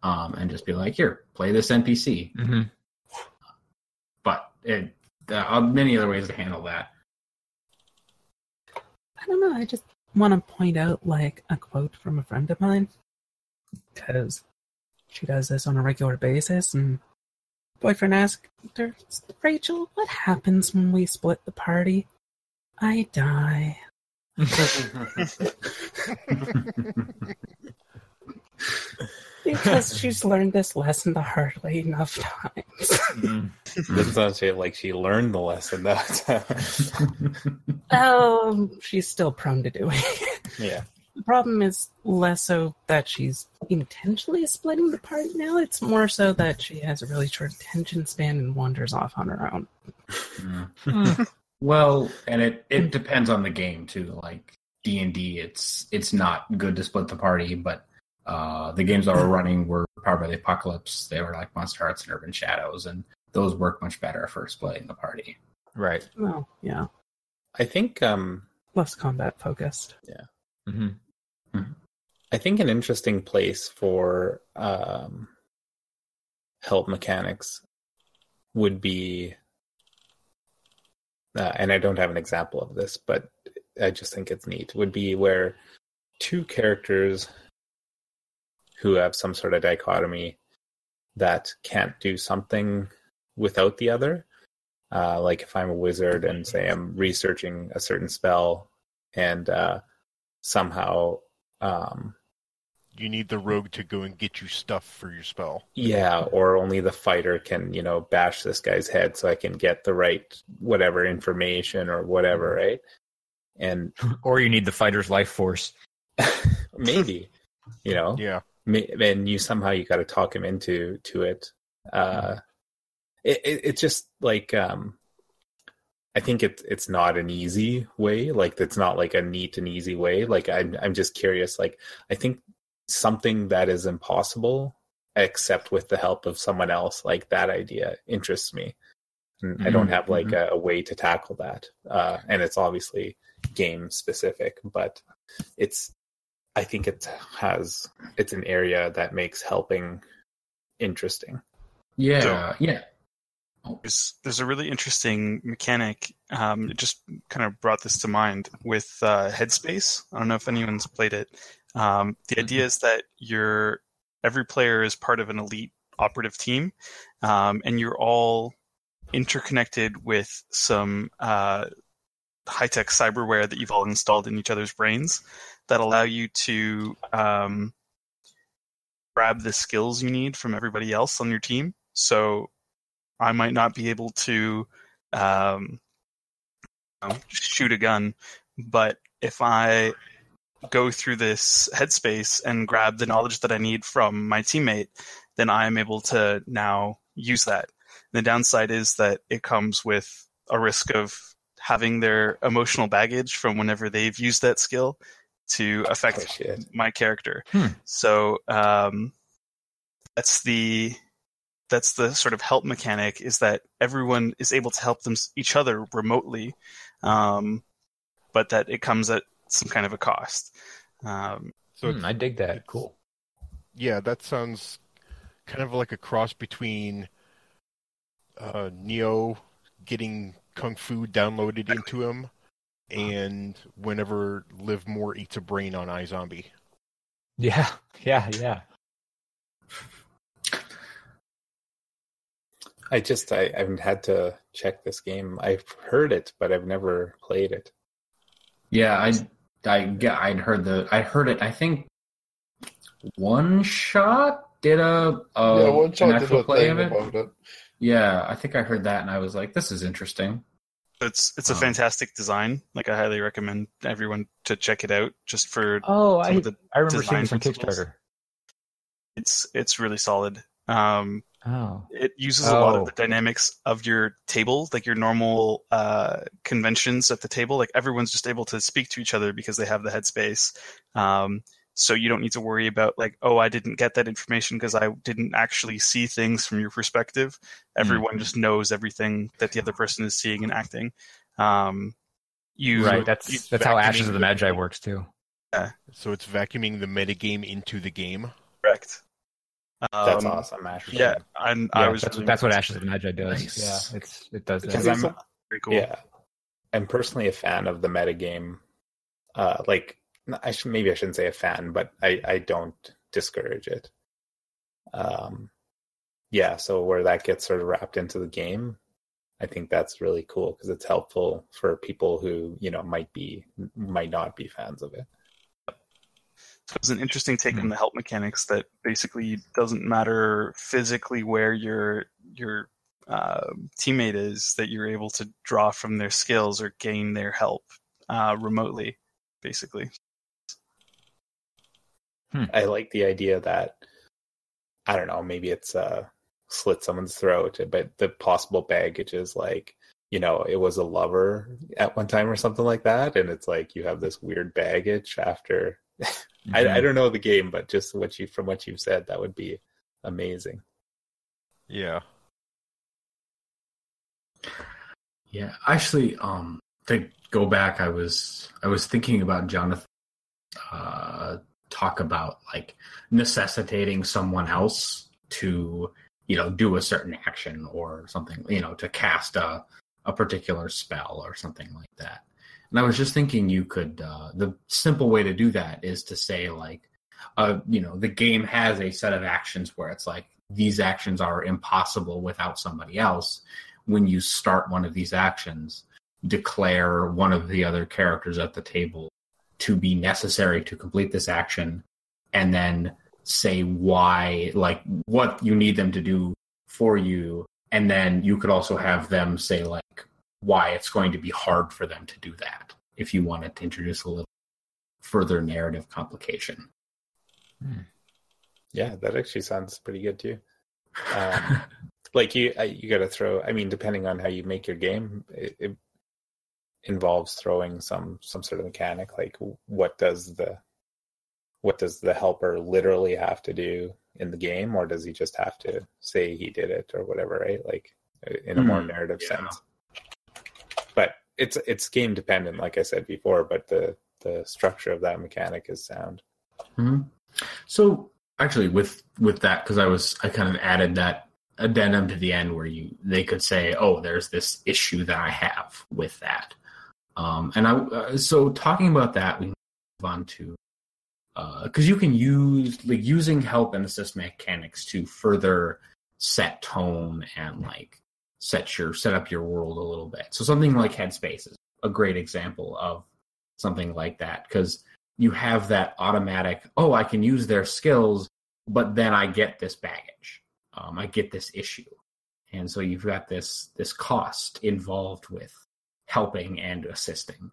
um and just be like here play this npc Mm-hmm. but it there are many other ways to handle that I don't know. I just want to point out like a quote from a friend of mine because she does this on a regular basis. And boyfriend asked her, "Rachel, what happens when we split the party?" I die. Because she's learned this lesson the hard way enough times. Mm-hmm. Doesn't sound say like she learned the lesson. That time. Um, oh, she's still prone to doing it. yeah. The problem is less so that she's intentionally splitting the party now. It's more so that she has a really short attention span and wanders off on her own. Mm. well and it it depends on the game too like d&d it's it's not good to split the party but uh the games that were running were powered by the apocalypse they were like Monsterhearts and urban shadows and those work much better for splitting the party Right. Well, yeah, I think um less combat focused. Yeah. hmm I think an interesting place for um, help mechanics would be, uh, and I don't have an example of this, but I just think it's neat, would be where two characters who have some sort of dichotomy that can't do something without the other. Uh, like if I'm a wizard and say I'm researching a certain spell and uh, somehow um, You need the rogue to go and get you stuff for your spell. Yeah, or only the fighter can, you know, bash this guy's head so I can get the right whatever information or whatever, right? And Or you need the fighter's life force. maybe, you know, Yeah. and you somehow you got to talk him into to it. Uh, it, it it's just like um, I think it's it's not an easy way. Like it's not like a neat and easy way. Like I'm I'm just curious. Like I think something that is impossible, except with the help of someone else, like that idea interests me. And I don't Mhm, have like a, a way to tackle that, uh, and it's obviously game specific, but it's I think it has it's an area that makes helping interesting. Yeah, yeah. There's, there's a really interesting mechanic. Um, it just kind of brought this to mind with uh, Headspace. I don't know if anyone's played it. Um, the idea is that you're every player is part of an elite operative team, um, and you're all interconnected with some uh, high-tech cyberware that you've all installed in each other's brains that allow you to um, grab the skills you need from everybody else on your team. So I might not be able to um, you know, shoot a gun, but if I go through this headspace and grab the knowledge that I need from my teammate, then I am able to now use that. The downside is that it comes with a risk of having their emotional baggage from whenever they've used that skill to affect Oh, my character. Hmm. So um, that's the that's the sort of help mechanic is that everyone is able to help them each other remotely, um, but that it comes at some kind of a cost. Um, So Hmm, I dig that. Cool. yeah, that sounds kind of like a cross between uh, Neo getting kung fu downloaded into him and whenever Liv Moore eats a brain on iZombie. Yeah, yeah, yeah. I just I, I haven't had to check this game. I've heard it, but I've never played it. Yeah, I, I, I'd heard the, I heard it. I think one shot did a, a yeah, one shot did a play thing of it. about it. Yeah, I think I heard that, and I was like, "This is interesting." it's it's a Um, fantastic design. Like I highly recommend everyone to check it out just for Oh, some I of the I remember seeing this on. Kickstarter. it's it's really solid. Um, Oh, it uses a lot Oh. of the dynamics of your table, like your normal uh, conventions at the table. Like everyone's just able to speak to each other because they have the headspace. Um, so you don't need to worry about like, oh, I didn't get that information because I didn't actually see things from your perspective. Everyone just knows everything that the other person is seeing and acting. Um, you right. you That's that's how Ashes of the the- Magi works too. Yeah. So it's vacuuming the metagame into the game. correct. That's Um, awesome, actually. Yeah, I'm, I was. that's, really that's what. Ashes of the Magi does. Nice. Yeah, it's it does that. Because I'm Very cool. yeah, I'm personally a fan of the metagame. Uh, like I should maybe I shouldn't say a fan, but I I don't discourage it. Um, yeah, so where that gets sort of wrapped into the game, I think that's really cool because it's helpful for people who you know might be might not be fans of it. So it's an interesting take Hmm. on the help mechanics that basically doesn't matter physically where your your uh, teammate is, that you're able to draw from their skills or gain their help uh, remotely, basically. I like the idea that I don't know, maybe it's uh slit someone's throat, but the possible baggage is like, you know, it was a lover at one time or something like that, and it's like you have this weird baggage after I, Mm-hmm. I don't know the game, but just what you from what you've said, that would be amazing. Yeah. Yeah, actually, um, to go back, I was I was thinking about Jonathan uh, talk about like necessitating someone else to you know do a certain action or something you know to cast a a particular spell or something like that and i was just thinking you could uh, the simple way to do that is to say like uh you know the game has a set of actions where it's like these actions are impossible without somebody else. When you start one of these actions declare one of the other characters at the table to be necessary to complete this action and then say why like what you need them to do for you. And then you could also have them say like why it's going to be hard for them to do that if you wanted to introduce a little further narrative complication Yeah, that actually sounds pretty good too. Um, like you, you got to throw. I mean, depending on how you make your game, it, it involves throwing some some sort of mechanic. Like, what does the what does the helper literally have to do in the game, or does he just have to say he did it or whatever? Right? Like, in a more Hmm, narrative yeah. sense. It's it's game dependent, like I said before. But the the structure of that mechanic is sound. hmm So actually, with with that, because I was I kind of added that addendum to the end where you they could say, oh, there's this issue that I have with that. Um, and I uh, so talking about that, we move on to because you can use like using help and assist mechanics to further set tone and like set your set up your world a little bit. So something like Headspace is a great example of something like that because you have that automatic oh i can use their skills but then i get this baggage. Um, i get this issue. And so you've got this this cost involved with helping and assisting.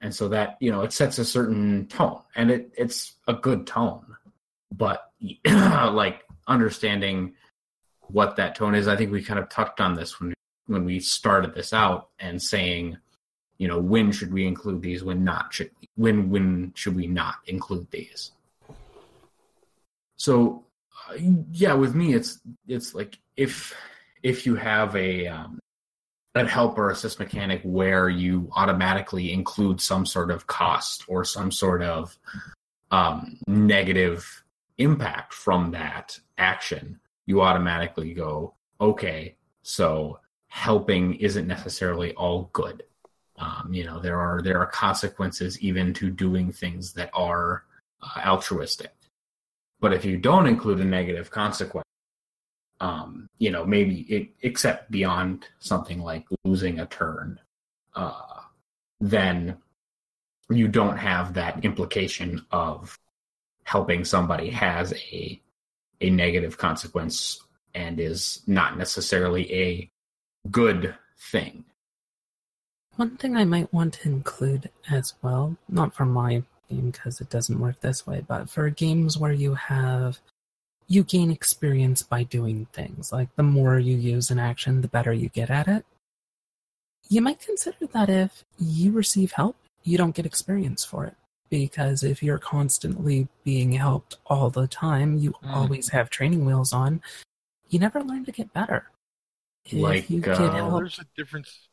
And so that you know it sets a certain tone and it it's a good tone. But like understanding what that tone is. I think we kind of touched on this when when we started this out and saying you know when should we include these when not should when when should we not include these? So uh, yeah with me it's it's like if if you have a um, a assist mechanic where you automatically include some sort of cost or some sort of um, negative impact from that action you automatically go okay so helping isn't necessarily all good. Um, you know there are there are consequences even to doing things that are uh, altruistic. But if you don't include a negative consequence um, you know maybe it, except beyond something like losing a turn uh, then you don't have that implication of helping somebody has a a negative consequence and is not necessarily a good thing One thing I might want to include as well, not for my game because it doesn't work this way, but for games where you have you gain experience by doing things, like the more you use an action, the better you get at it. You might consider that if you receive help, you don't get experience for it. Because if you're constantly being helped all the time, you Mm. always have training wheels on, you never learn to get better. If Like, you get uh, help, There's a difference.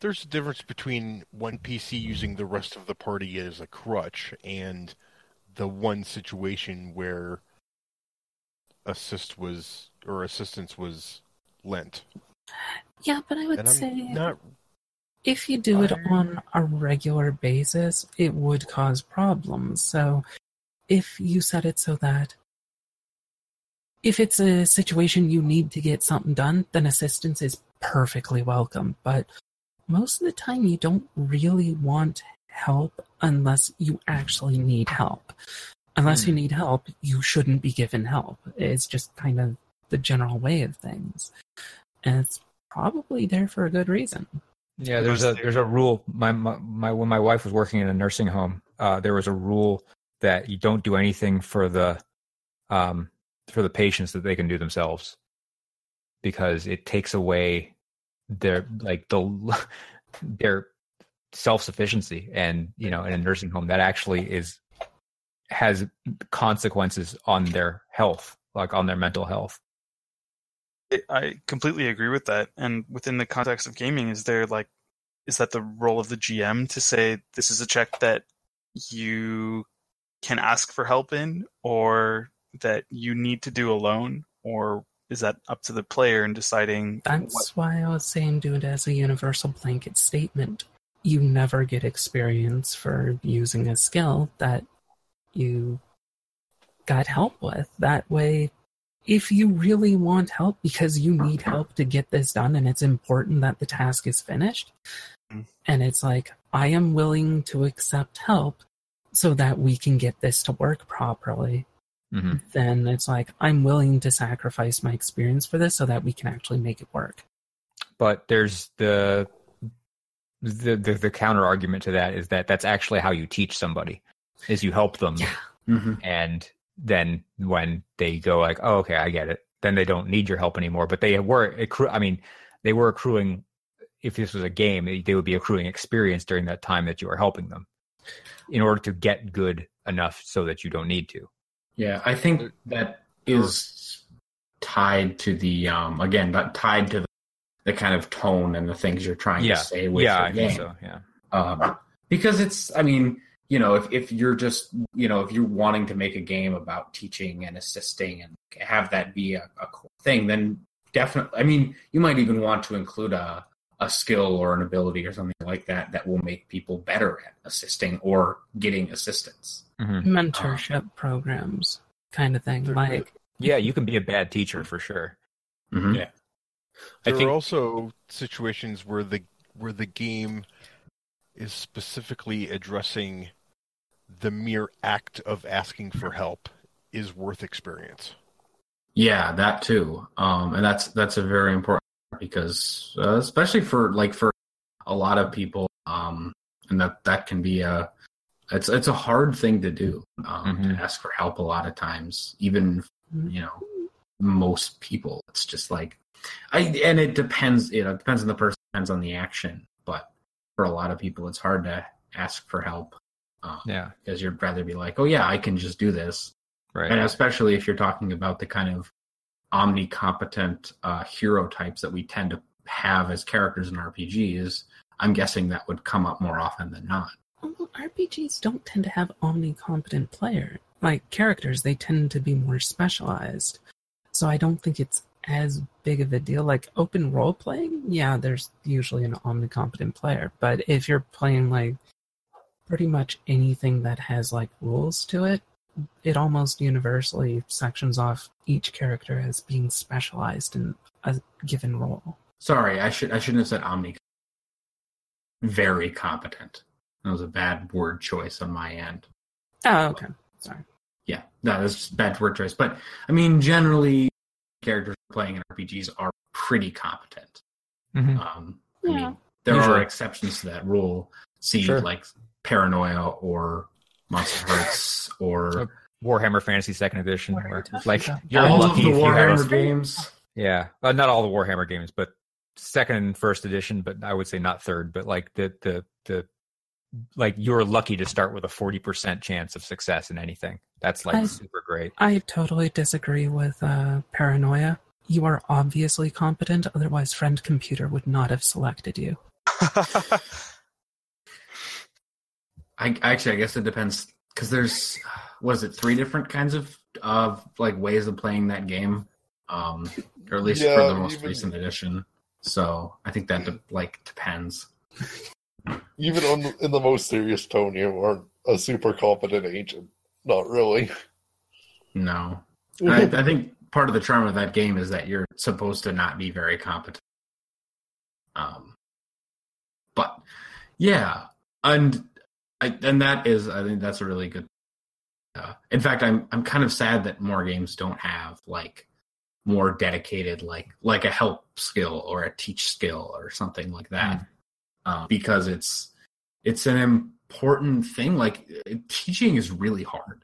There's a difference between one PC using the rest of the party as a crutch and the one situation where assist was or assistance was lent. yeah, but I would And I'm say not if you do it on a regular basis, it would cause problems. So if you set it so that if it's a situation you need to get something done, then assistance is perfectly welcome. But most of the time, you don't really want help unless you actually need help. Unless you Hmm. need help, you shouldn't be given help. It's just kind of the general way of things. And it's probably there for a good reason. Yeah, there's a there's a rule. My, my my when my wife was working in a nursing home, uh, there was a rule that you don't do anything for the um for the patients that they can do themselves because it takes away their like the their self sufficiency and you know in a nursing home that actually is has consequences on their health like on their mental health I- completely agree with that. And within the context of gaming, is there like, is that the role of the GM to say this is a check that you can ask for help in, or that you need to do alone, or is that up to the player in deciding? That's what- why I was saying do it as a universal blanket statement. You never get experience for using a skill that you got help with. That way, if you really want help because you need help to get this done and it's important that the task is finished, Mm. and it's like, I am willing to accept help so that we can get this to work properly hmm then it's like I'm willing to sacrifice my experience for this so that we can actually make it work. But there's the the the, the counter argument to that is that that's actually how you teach somebody is you help them Yeah. hmm and then when they go like oh okay i get it. Then they don't need your help anymore but they were accru- i mean they were accruing if this was a game they, they would be accruing experience during that time that you are helping them in order to get good enough so that you don't need to. Yeah, I think that is tied to the um again, but tied to the, the kind of tone and the things you're trying yeah. to say with yeah your i think game. so yeah. Um, because it's i mean you know if, if you're just you know if you're wanting to make a game about teaching and assisting and have that be a, a core thing then definitely i mean you might even want to include a, a skill or an ability or something like that that will make people better at assisting or getting assistance Mhm. Mentorship programs, kind of thing. Like, yeah you can be a bad teacher for sure Mhm. Yeah. There I think are also situations where the where the game is specifically addressing the mere act of asking for help is worth experience. Yeah, that too. Um, and that's that's a very important because uh, especially for like for a lot of people, um, and that that can be a it's it's a hard thing to do um, Mhm. to ask for help a lot of times, even you know most people. It's just like I and it depends. You know, it depends on the person, depends on the action. But for a lot of people, it's hard to ask for help. Um, yeah because you'd rather be like, oh yeah, I can just do this right and especially if you're talking about the kind of omnicompetent uh, hero types that we tend to have as characters in RPGs, I'm guessing that would come up more often than not. well, RPGs don't tend to have omnicompetent player like characters. They tend to be more specialized. So I don't think it's as big of a deal. Like open role playing, yeah, there's usually an omnicompetent player. But if you're playing like pretty much anything that has like rules to it, it almost universally sections off each character as being specialized in a given role. Sorry, I should I shouldn't have said omni. Very competent. That was a bad word choice on my end. Oh, okay. Sorry. Yeah, that was just bad word choice. But I mean, generally, characters playing in RPGs are pretty competent. Mhm. Um, I Yeah. mean, there Usually. are exceptions to that rule. See, Sure. like Paranoia or Monster Hearts or Warhammer Fantasy Second Edition, What are where like about? you're all of lucky the if you have Warhammer games. yeah, uh, not all the Warhammer games, but second and first edition, but I would say not third, but like the the the like you're lucky to start with a forty percent chance of success in anything. That's like I- super great. I totally disagree with uh, paranoia. You are obviously competent, otherwise, friend computer would not have selected you. I actually, I guess it depends because there's was it three different kinds of of like ways of playing that game, um, or at least for the most even- recent edition. So I think that de- like depends. Even on the, in the most serious tone, you aren't a super competent agent. Not really. No, I, I think part of the charm of that game is that you're supposed to not be very competent. Um, but yeah, and I, and that is I think that's a really good. Uh, in fact, I'm I'm kind of sad that more games don't have like more dedicated like like a help skill or a teach skill or something like that, uh, because it's it's an important thing. Like teaching is really hard.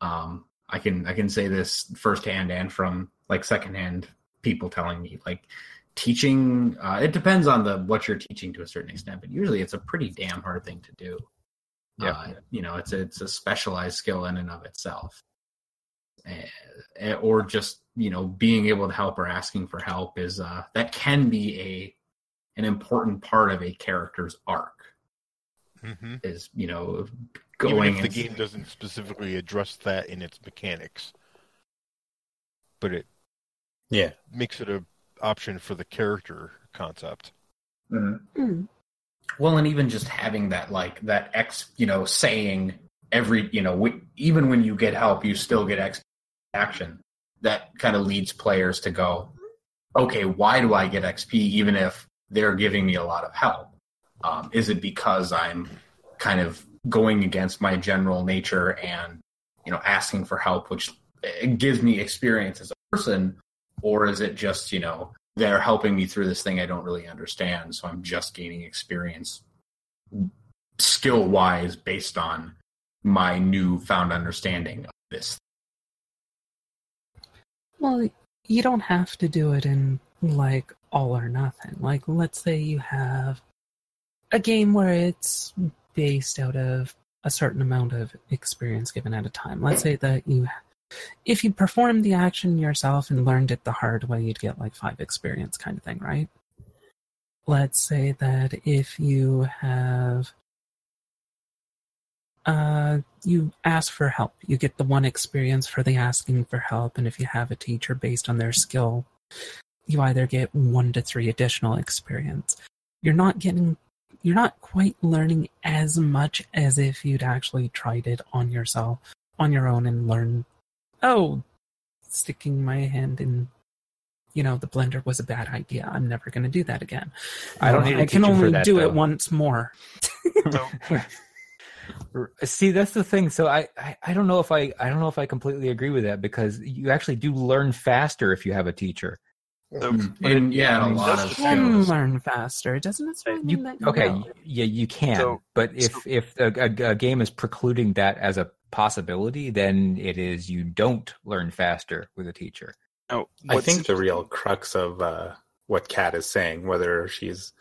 Um, I can I can say this firsthand and from like secondhand people telling me like teaching. Uh, it depends on the what you're teaching to a certain extent, but usually it's a pretty damn hard thing to do. Yeah. Uh, you know, it's a, it's a specialized skill in and of itself, Eh, or just you know being able to help or asking for help is uh, that can be a an important part of a character's arc hmm is you know going. Even if the and- game doesn't specifically address that in its mechanics, but it Yeah. makes it a option for the character concept. Mhm. Hmm. Well, and even just having that, like that X, you know, saying every, you know, w- even when you get help, you still get X action. That kind of leads players to go, okay, why do I get XP even if they're giving me a lot of help? Um, is it because I'm kind of going against my general nature and, you know, asking for help, which gives me experience as a person, or is it just, you know, they're helping me through this thing I don't really understand, so I'm just gaining experience skill wise based on my newfound understanding of this. Well, you don't have to do it in like all or nothing. Like, let's say you have a game where it's based out of a certain amount of experience given at a time. Let's say that you, if you performed the action yourself and learned it the hard way, you'd get like five experience kind of thing, right? Let's say that if you have uh, you ask for help. You get the one experience for the asking for help, and if you have a teacher based on their skill, you either get one to three additional experience. You're not getting, you're not quite learning as much as if you'd actually tried it on yourself, on your own, and learned. Oh, sticking my hand in, you know, the blender was a bad idea. I'm never going to do that again. I don't Well, need a I can only that, do though. it once more. So, See, that's the thing. So I, I, I don't know if I, I don't know if I completely agree with that because you actually do learn faster if you have a teacher. so hmm. And yeah, I mean, a lot of can learn faster. Doesn't uh, necessarily mean You that you okay? will. Yeah, you can. So- but if so- if a, a, a game is precluding that as a possibility, then it is you don't learn faster with a teacher. no, I think the real crux of uh, what Kat is saying, whether she's,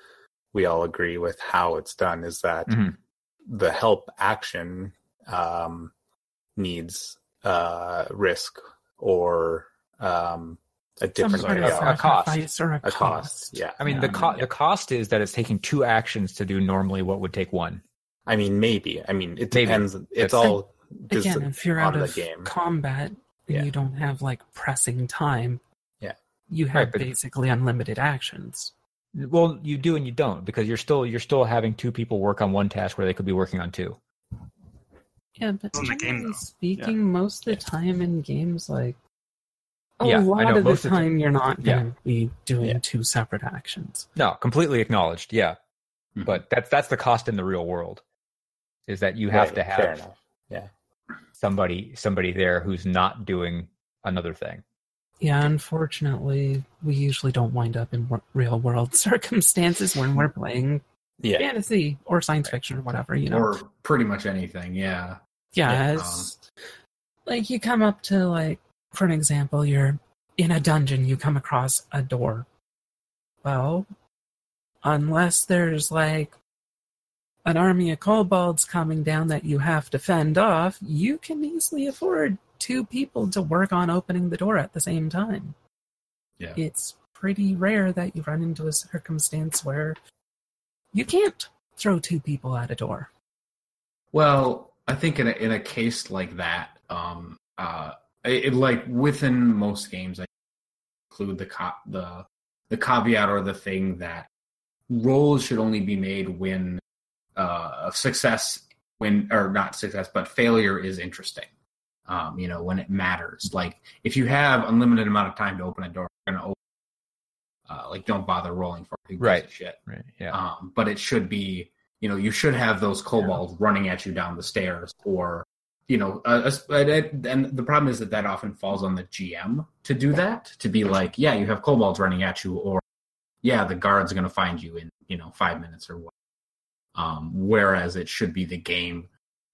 we all agree with how it's done, is that Mhm. the help action um, needs uh, risk or um, a different sort of yeah, a cost. or a, a cost. Yeah, I mean, Yeah, the I co- mean, the cost is that it's taking two actions to do normally what would take one. I mean, maybe. I mean, it Maybe. depends. It's That's- all Again, if you're on out the of game. combat and Yeah. you don't have like pressing time, Yeah. you have Right, but- basically unlimited actions. Well, you do and you don't because you're still you're still having two people work on one task where they could be working on two. Yeah, but In the game, generally though. speaking, most of the time in games, like a Yeah, I lot know, of the most the- time, you're not Yeah. going to be doing Yeah. two separate actions. No, completely acknowledged. Yeah, Mhm. but that's that's the cost in the real world. Is that you have Right, to fair have enough. Yeah. Somebody somebody there who's not doing another thing. Yeah, unfortunately, we usually don't wind up in w- real world circumstances when we're playing Yeah. fantasy or science fiction or whatever. You know, or pretty much anything. Yeah. yeah, yeah, it's um, like you come up to like, for an example, you're in a dungeon, you come across a door. Well, unless there's like an army of kobolds coming down that you have to fend off, you can easily afford two people to work on opening the door at the same time. Yeah. It's pretty rare that you run into a circumstance where you can't throw two people at a door. Well, I think in a in a case like that, um, uh, it, it- like within most games, I include the co- the the caveat or the thing that roles should only be made when uh, success, when or not success, but failure is interesting. Um, you know, when it matters. Like if you have unlimited amount of time to open a door, you're gonna open. Uh, like, don't bother rolling for it. Who Right. Shit. Right. Yeah. Um, but it should be, you know, you should have those kobolds running at you down the stairs, or, you know, uh, and the problem is that that often falls on the GM to do that, to be like, yeah, you have kobolds running at you, or yeah, the guard's going to find you in, you know, five minutes or what. Um, whereas it should be the game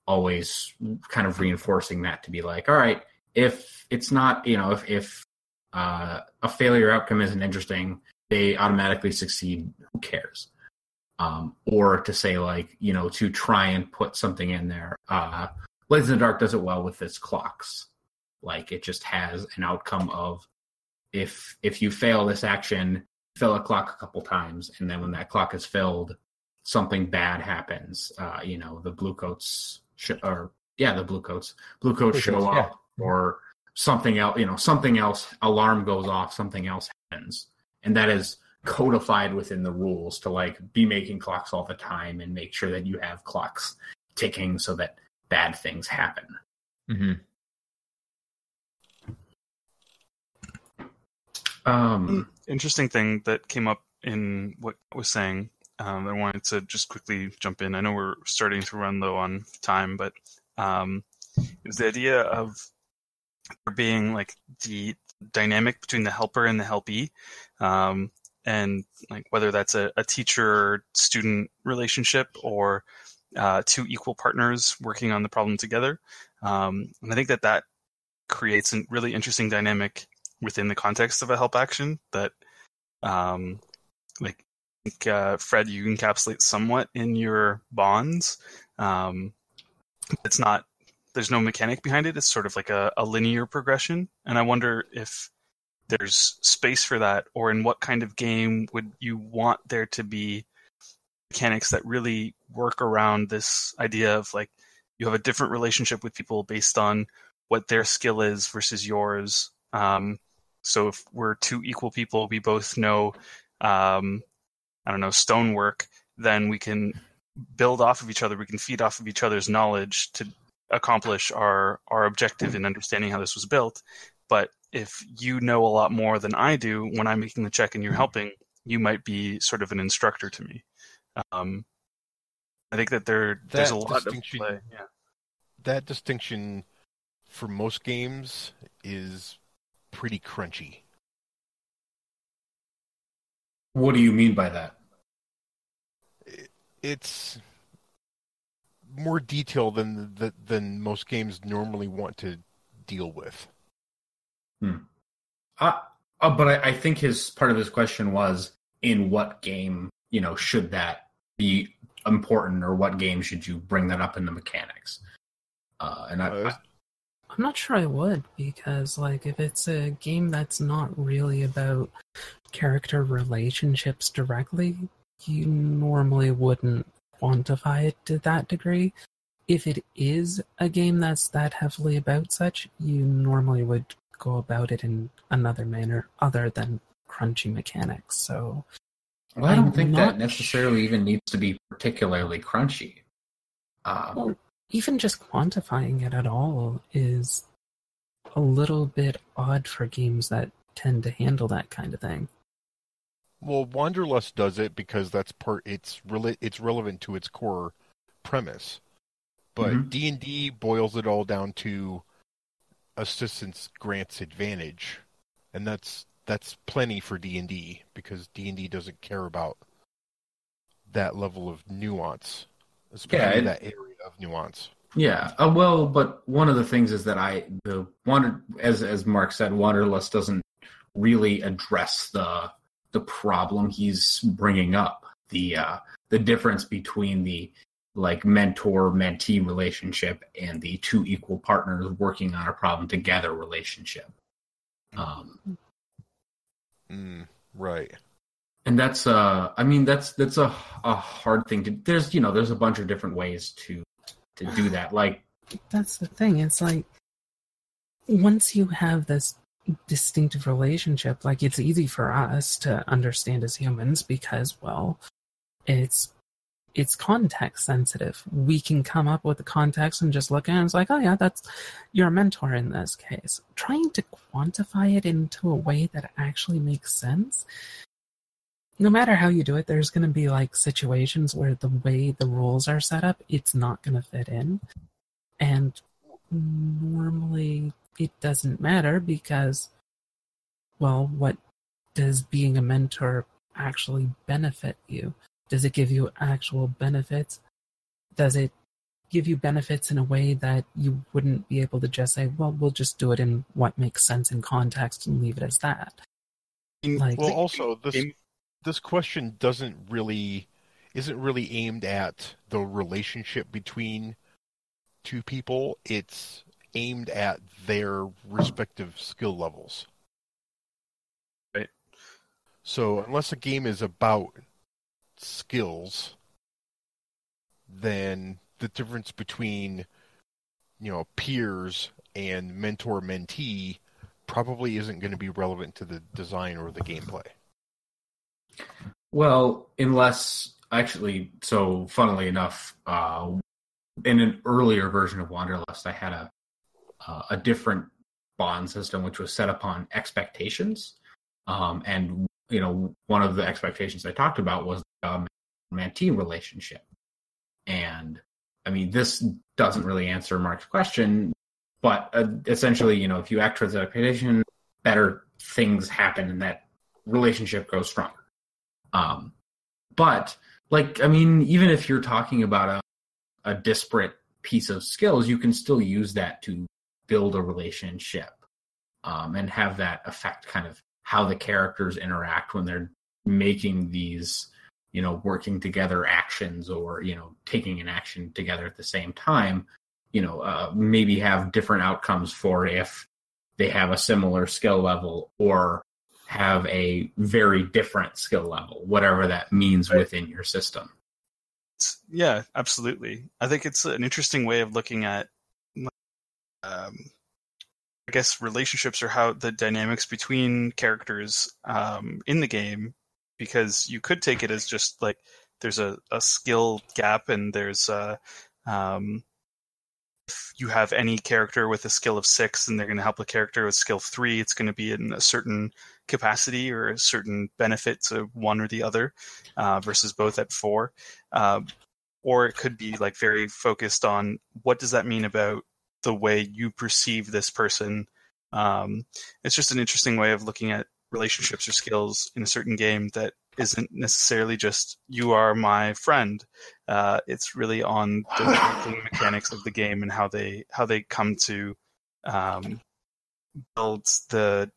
always kind of reinforcing that to be like, all right, if it's not, you know, if if uh, a failure outcome isn't interesting, they automatically succeed. Who cares? Um, or to say like, you know, to try and put something in there. Uh, Blades in the Dark does it well with its clocks. Like it just has an outcome of if if you fail this action, fill a clock a couple times, and then when that clock is filled, something bad happens. Uh, you know, the blue coats sh- or yeah, the blue coats, blue coats Blue show coats, up, or something else. You know, something else. Alarm goes off. Something else happens, and that is codified within the rules to like be making clocks all the time and make sure that you have clocks ticking so that bad things happen. Mm-hmm. Um, Interesting thing that came up in what I was saying. Um, I wanted to just quickly jump in. I know we're starting to run low on time, but um, it was the idea of being like the dynamic between the helper and the helpee, um, and like whether that's a, a teacher-student relationship or uh, two equal partners working on the problem together. Um, and I think that that creates a really interesting dynamic within the context of a help action that um like think, uh, Fred you encapsulate somewhat in your bonds. Um it's not there's no mechanic behind it. It's sort of like a, a linear progression. And I wonder if there's space for that or in what kind of game would you want there to be mechanics that really work around this idea of like you have a different relationship with people based on what their skill is versus yours. Um, so if we're two equal people, we both know, um, I don't know, stonework, then we can build off of each other. We can feed off of each other's knowledge to accomplish our our objective in understanding how this was built. But if you know a lot more than I do when I'm making the check and you're helping, you might be sort of an instructor to me. Um, I think that there there's a lot of play. Yeah. That distinction for most games is pretty crunchy. What do you mean by that? It's more detail than the, than most games normally want to deal with. Uh, uh, but I, I think his part of his question was in what game you know should that be important or what game should you bring that up in the mechanics? Uh, and I, Uh, I I'm not sure I would because like if it's a game that's not really about character relationships directly, you normally wouldn't quantify it to that degree. If it is a game that's that heavily about such, you normally would go about it in another manner other than crunchy mechanics. So well, I don't I'm think not that necessarily even needs to be particularly crunchy. Uh, Well, even just quantifying it at all is a little bit odd for games that tend to handle that kind of thing. Well, Wanderlust does it because that's part. It's rela- It's relevant to its core premise. But Mhm. D and D boils it all down to assistance grants advantage, and that's that's plenty for D and D because D and D doesn't care about that level of nuance, especially it- that area of nuance. Yeah, uh, well, but one of the things is that I the wander as as Mark said, Wanderlust doesn't really address the the problem he's bringing up the uh, the difference between the like mentor mentee relationship and the two equal partners working on a problem together relationship. Um, Mm, right. and that's uh i mean that's that's a, a hard thing to there's you know there's a bunch of different ways to to do that like That's the thing. It's like once you have this distinctive relationship, like it's easy for us to understand as humans because, well, it's it's context sensitive. We can come up with the context and just look at it and it's like, oh yeah, that's you're mentor in this case. Trying to quantify it into a way that actually makes sense. No matter how you do it, there's going to be like situations where the way the rules are set up, it's not going to fit in. And normally it doesn't matter because, well, what does being a mentor actually benefit you? Does it give you actual benefits? Does it give you benefits in a way that you wouldn't be able to just say, well, we'll just do it in what makes sense in context and leave it as that? Like, Well, also this game- this question doesn't really isn't really aimed at the relationship between two people. It's aimed at their respective skill levels. Right. So unless a game is about skills, then the difference between you know peers and mentor mentee probably isn't going to be relevant to the design or the gameplay. Well, unless actually, so funnily enough, uh, in an earlier version of Wanderlust, I had a uh, a different bond system which was set upon expectations, um, and you know one of the expectations I talked about was a mentee relationship, and I mean this doesn't really answer Mark's question, but uh, essentially, you know, if you act towards that expectation, better things happen, and that relationship grows stronger. Um, but like, I mean, even if you're talking about a, a disparate piece of skills, you can still use that to build a relationship um, and have that affect kind of how the characters interact when they're making these, you know, working together actions or, you know, taking an action together at the same time. You know, uh, maybe have different outcomes for if they have a similar skill level or have a very different skill level, whatever that means within your system. Yeah, absolutely. I think it's an interesting way of looking at, um, I guess, relationships or how the dynamics between characters um, in the game, because you could take it as just like there's a, a skill gap and there's a, um, if you have any character with a skill of six and they're going to help a character with skill three, it's going to be in a certain capacity or a certain benefit to one or the other uh, versus both at four. Uh, or it could be like very focused on what does that mean about the way you perceive this person. Um, it's just an interesting way of looking at relationships or skills in a certain game that isn't necessarily just you are my friend. Uh, it's really on the mechanics of the game and how they how they come to um, build the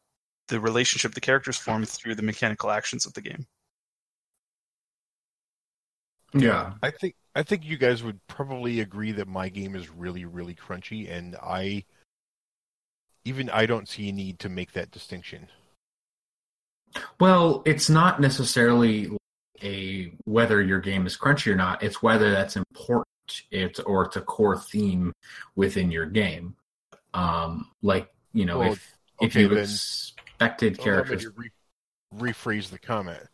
the relationship the characters form through the mechanical actions of the game. Yeah, I think I think you guys would probably agree that my game is really really crunchy, and I even I don't see a need to make that distinction. Well, it's not necessarily a whether your game is crunchy or not. It's whether that's important. It's or it's a core theme within your game. Um, like you know, Well, if if you then- expected Well, let me characters, re- rephrase the comment.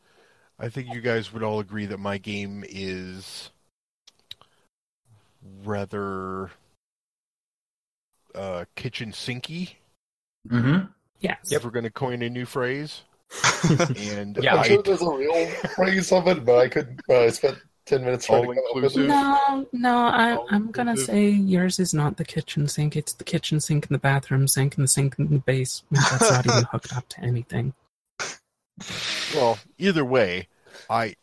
I think you guys would all agree that my game is rather uh, kitchen sinky. Mhm. Yes. If we're going to coin a new phrase, and Yeah, I'm I, sure there's a real phrase of it, but I could. Uh, I spent ten minutes trying to come up with All-inclusive. it. No, no, I, All I'm gonna say yours is not the kitchen sink. It's the kitchen sink in the bathroom sink and the sink in the basement that's not even hooked up to anything. well, either way, I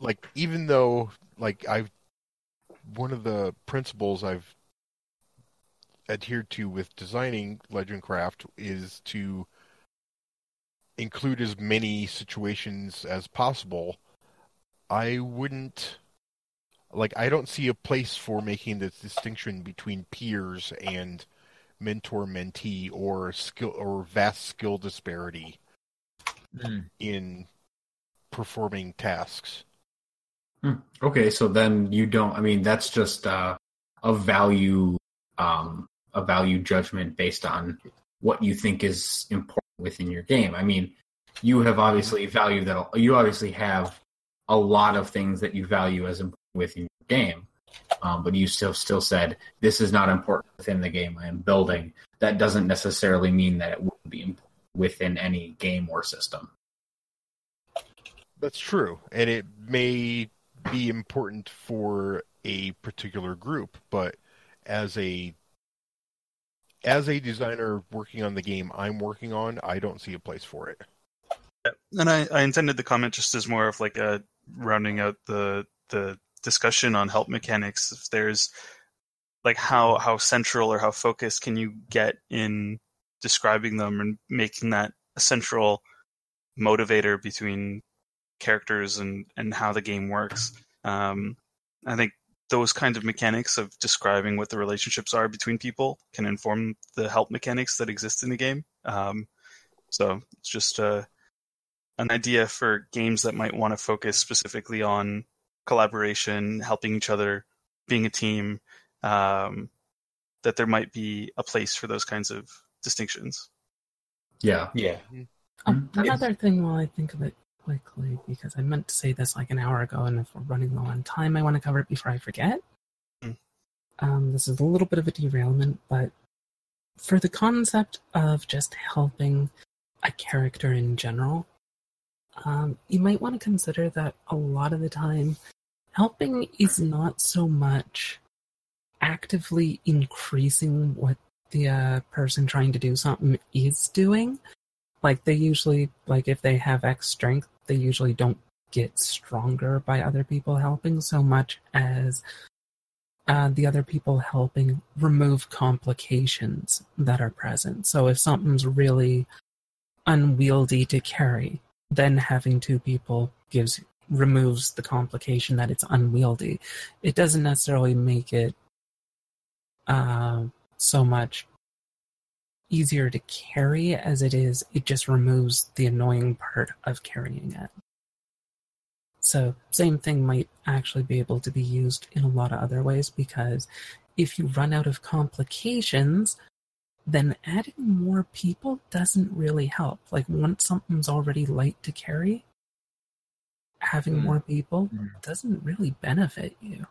like even though like I've one of the principles I've adhered to with designing Legend Craft is to include as many situations as possible. I wouldn't like I don't see a place for making the distinction between peers and mentor mentee or skill or vast skill disparity Mm. in performing tasks. Hmm. Okay, so then you don't. I mean, that's just uh, a value, um, a value judgment based on what you think is important within your game. I mean, you have obviously value that. You obviously have a lot of things that you value as important within your game, um, but you still still said this is not important within the game I am building. That doesn't necessarily mean that it would be important within any game or system. That's true, and it may be important for a particular group, but as a as a designer working on the game I'm working on, I don't see a place for it. And I, I intended the comment just as more of like a rounding out the the discussion on help mechanics. If there's like how how central or how focused can you get in describing them and making that a central motivator between characters and and how the game works. Um, I think those kinds of mechanics of describing what the relationships are between people can inform the help mechanics that exist in the game. Um, so it's just uh, an idea for games that might want to focus specifically on collaboration, helping each other being a team, um, that there might be a place for those kinds of distinctions. Yeah. Yeah. Um, Mhm. another thing while I think of it quickly, because I meant to say this like an hour ago, and if we're running low on time, I want to cover it before I forget. Mm. Um, this is a little bit of a derailment, but for the concept of just helping a character in general, um, you might want to consider that a lot of the time, helping is not so much actively increasing what the uh, person trying to do something is doing like they usually like if they have x strength they usually don't get stronger by other people helping so much as uh, the other people helping remove complications that are present. So if something's really unwieldy to carry then having two people gives removes the complication that it's unwieldy. It doesn't necessarily make it uh, so much easier to carry as it is it just removes the annoying part of carrying it so same thing might actually be able to be used in a lot of other ways because if you run out of complications then adding more people doesn't really help like once something's already light to carry having Mm. more people Mm. doesn't really benefit you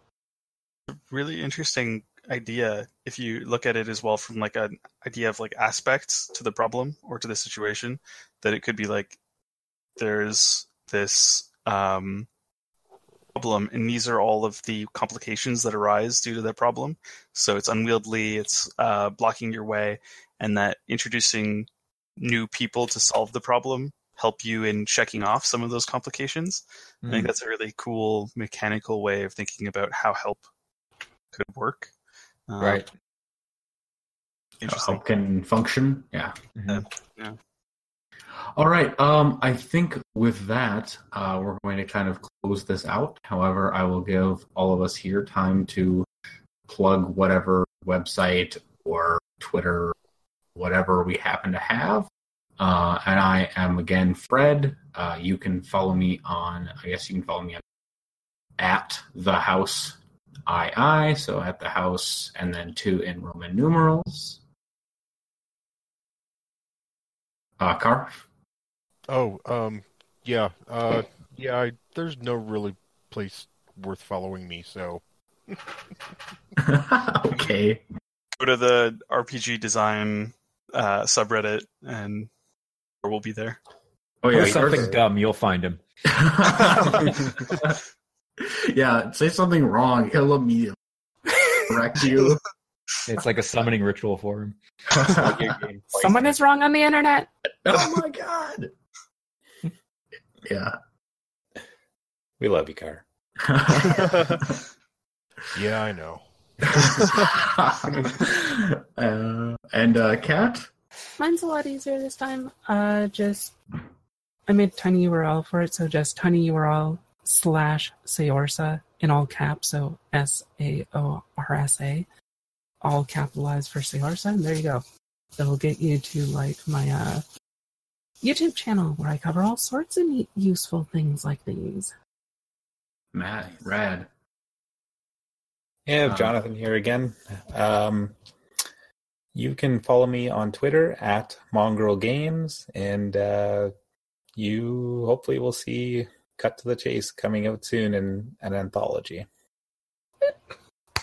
really interesting idea if you look at it as well from like an idea of like aspects to the problem or to the situation that it could be like there's this um problem and these are all of the complications that arise due to that problem so it's unwieldy it's uh, blocking your way and that introducing new people to solve the problem help you in checking off some of those complications I think Mm. that's a really cool mechanical way of thinking about how help could work. Um, right. Interesting. How can function? Yeah. Mhm. All right. Um, I think with that, uh, we're going to kind of close this out. However, I will give all of us here time to plug whatever website or Twitter, whatever we happen to have. Uh, and I am again Fred. Uh, you can follow me on. I guess you can follow me on at the house II. So at the house, and then two in Roman numerals. Uh, Car. Oh, um, yeah, uh, yeah. I, there's no really place worth following me, so okay. Go to the RPG design uh, subreddit and we'll be there. Oh Or yeah, something dumb, you'll find him. yeah, say something wrong. He'll immediately correct you. It's like a summoning ritual for him. someone is wrong on the internet oh my god. Yeah. We love you, Car. yeah, I know. uh, and uh, Cat. Mine's a lot easier this time. Uh, just I made tiny URL for it, so just tiny URL slash Saorsa in all caps, so S A O R S A, all capitalized for Saorsa, and there you go. That'll get you to like my uh YouTube channel where I cover all sorts of neat, useful things like these. Matt, rad. Yeah, Um, Jonathan here again. Um, you can follow me on Twitter at Mongrel Games, and uh, you hopefully will see Cut to the Chase coming out soon in an anthology.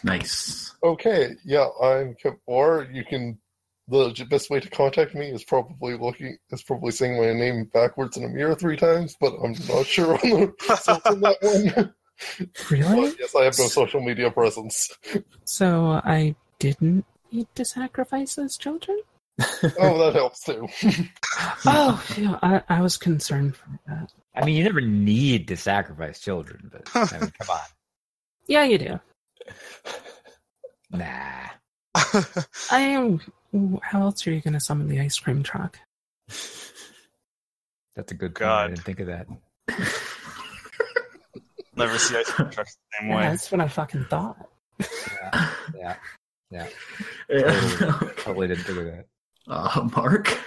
Nice. Okay, yeah, I'm Kip Or. You can the best way to contact me is probably looking is probably saying my name backwards in a mirror three times, but I'm not sure on the results on that one. Really? But yes, I have no social media presence. So I didn't need to sacrifice those children? Oh, that helps too. Oh, phew, I, I was concerned for that. I mean, you never need to sacrifice children, but I mean, come on. Yeah, you do. Nah. I am. How else are you going to summon the ice cream truck? That's a good point. God. I didn't think of that. Never see ice cream trucks the same Yeah, way. that's what I fucking thought. Yeah. Yeah. Yeah. Totally didn't think of that. Uh, Mark.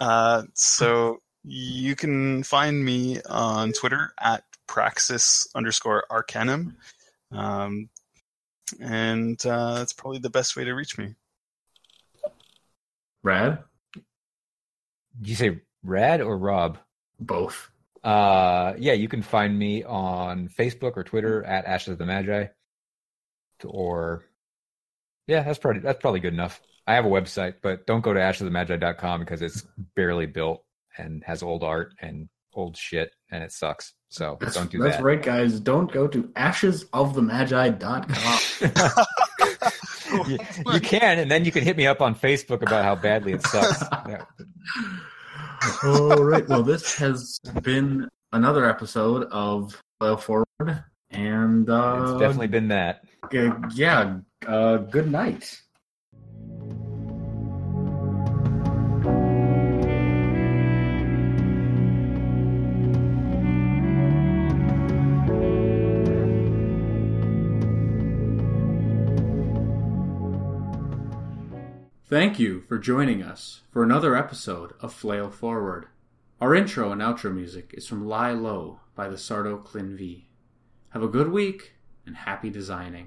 Uh, so you can find me on Twitter at praxis underscore arcanum. Um, and uh, that's probably the best way to reach me. Rad? Did you say Rad or Rob? Both. Uh, yeah, you can find me on Facebook or Twitter at Ashes of the Magi. Or, yeah, that's probably that's probably good enough. I have a website, but don't go to ashesofthemagi.com because it's barely built and has old art and old shit and it sucks. So That's, don't do that's that. That's right, guys. Don't go to ashesofthemagi.com. you, you can, and then you can hit me up on Facebook about how badly it sucks. Yeah. All right. Well, this has been another episode of Flail Forward, and uh, It's definitely been that. g- yeah. Uh, good night. Thank you for joining us for another episode of Flail Forward. Our intro and outro music is from Lie Low by the Sardo Clin V. Have a good week and happy designing.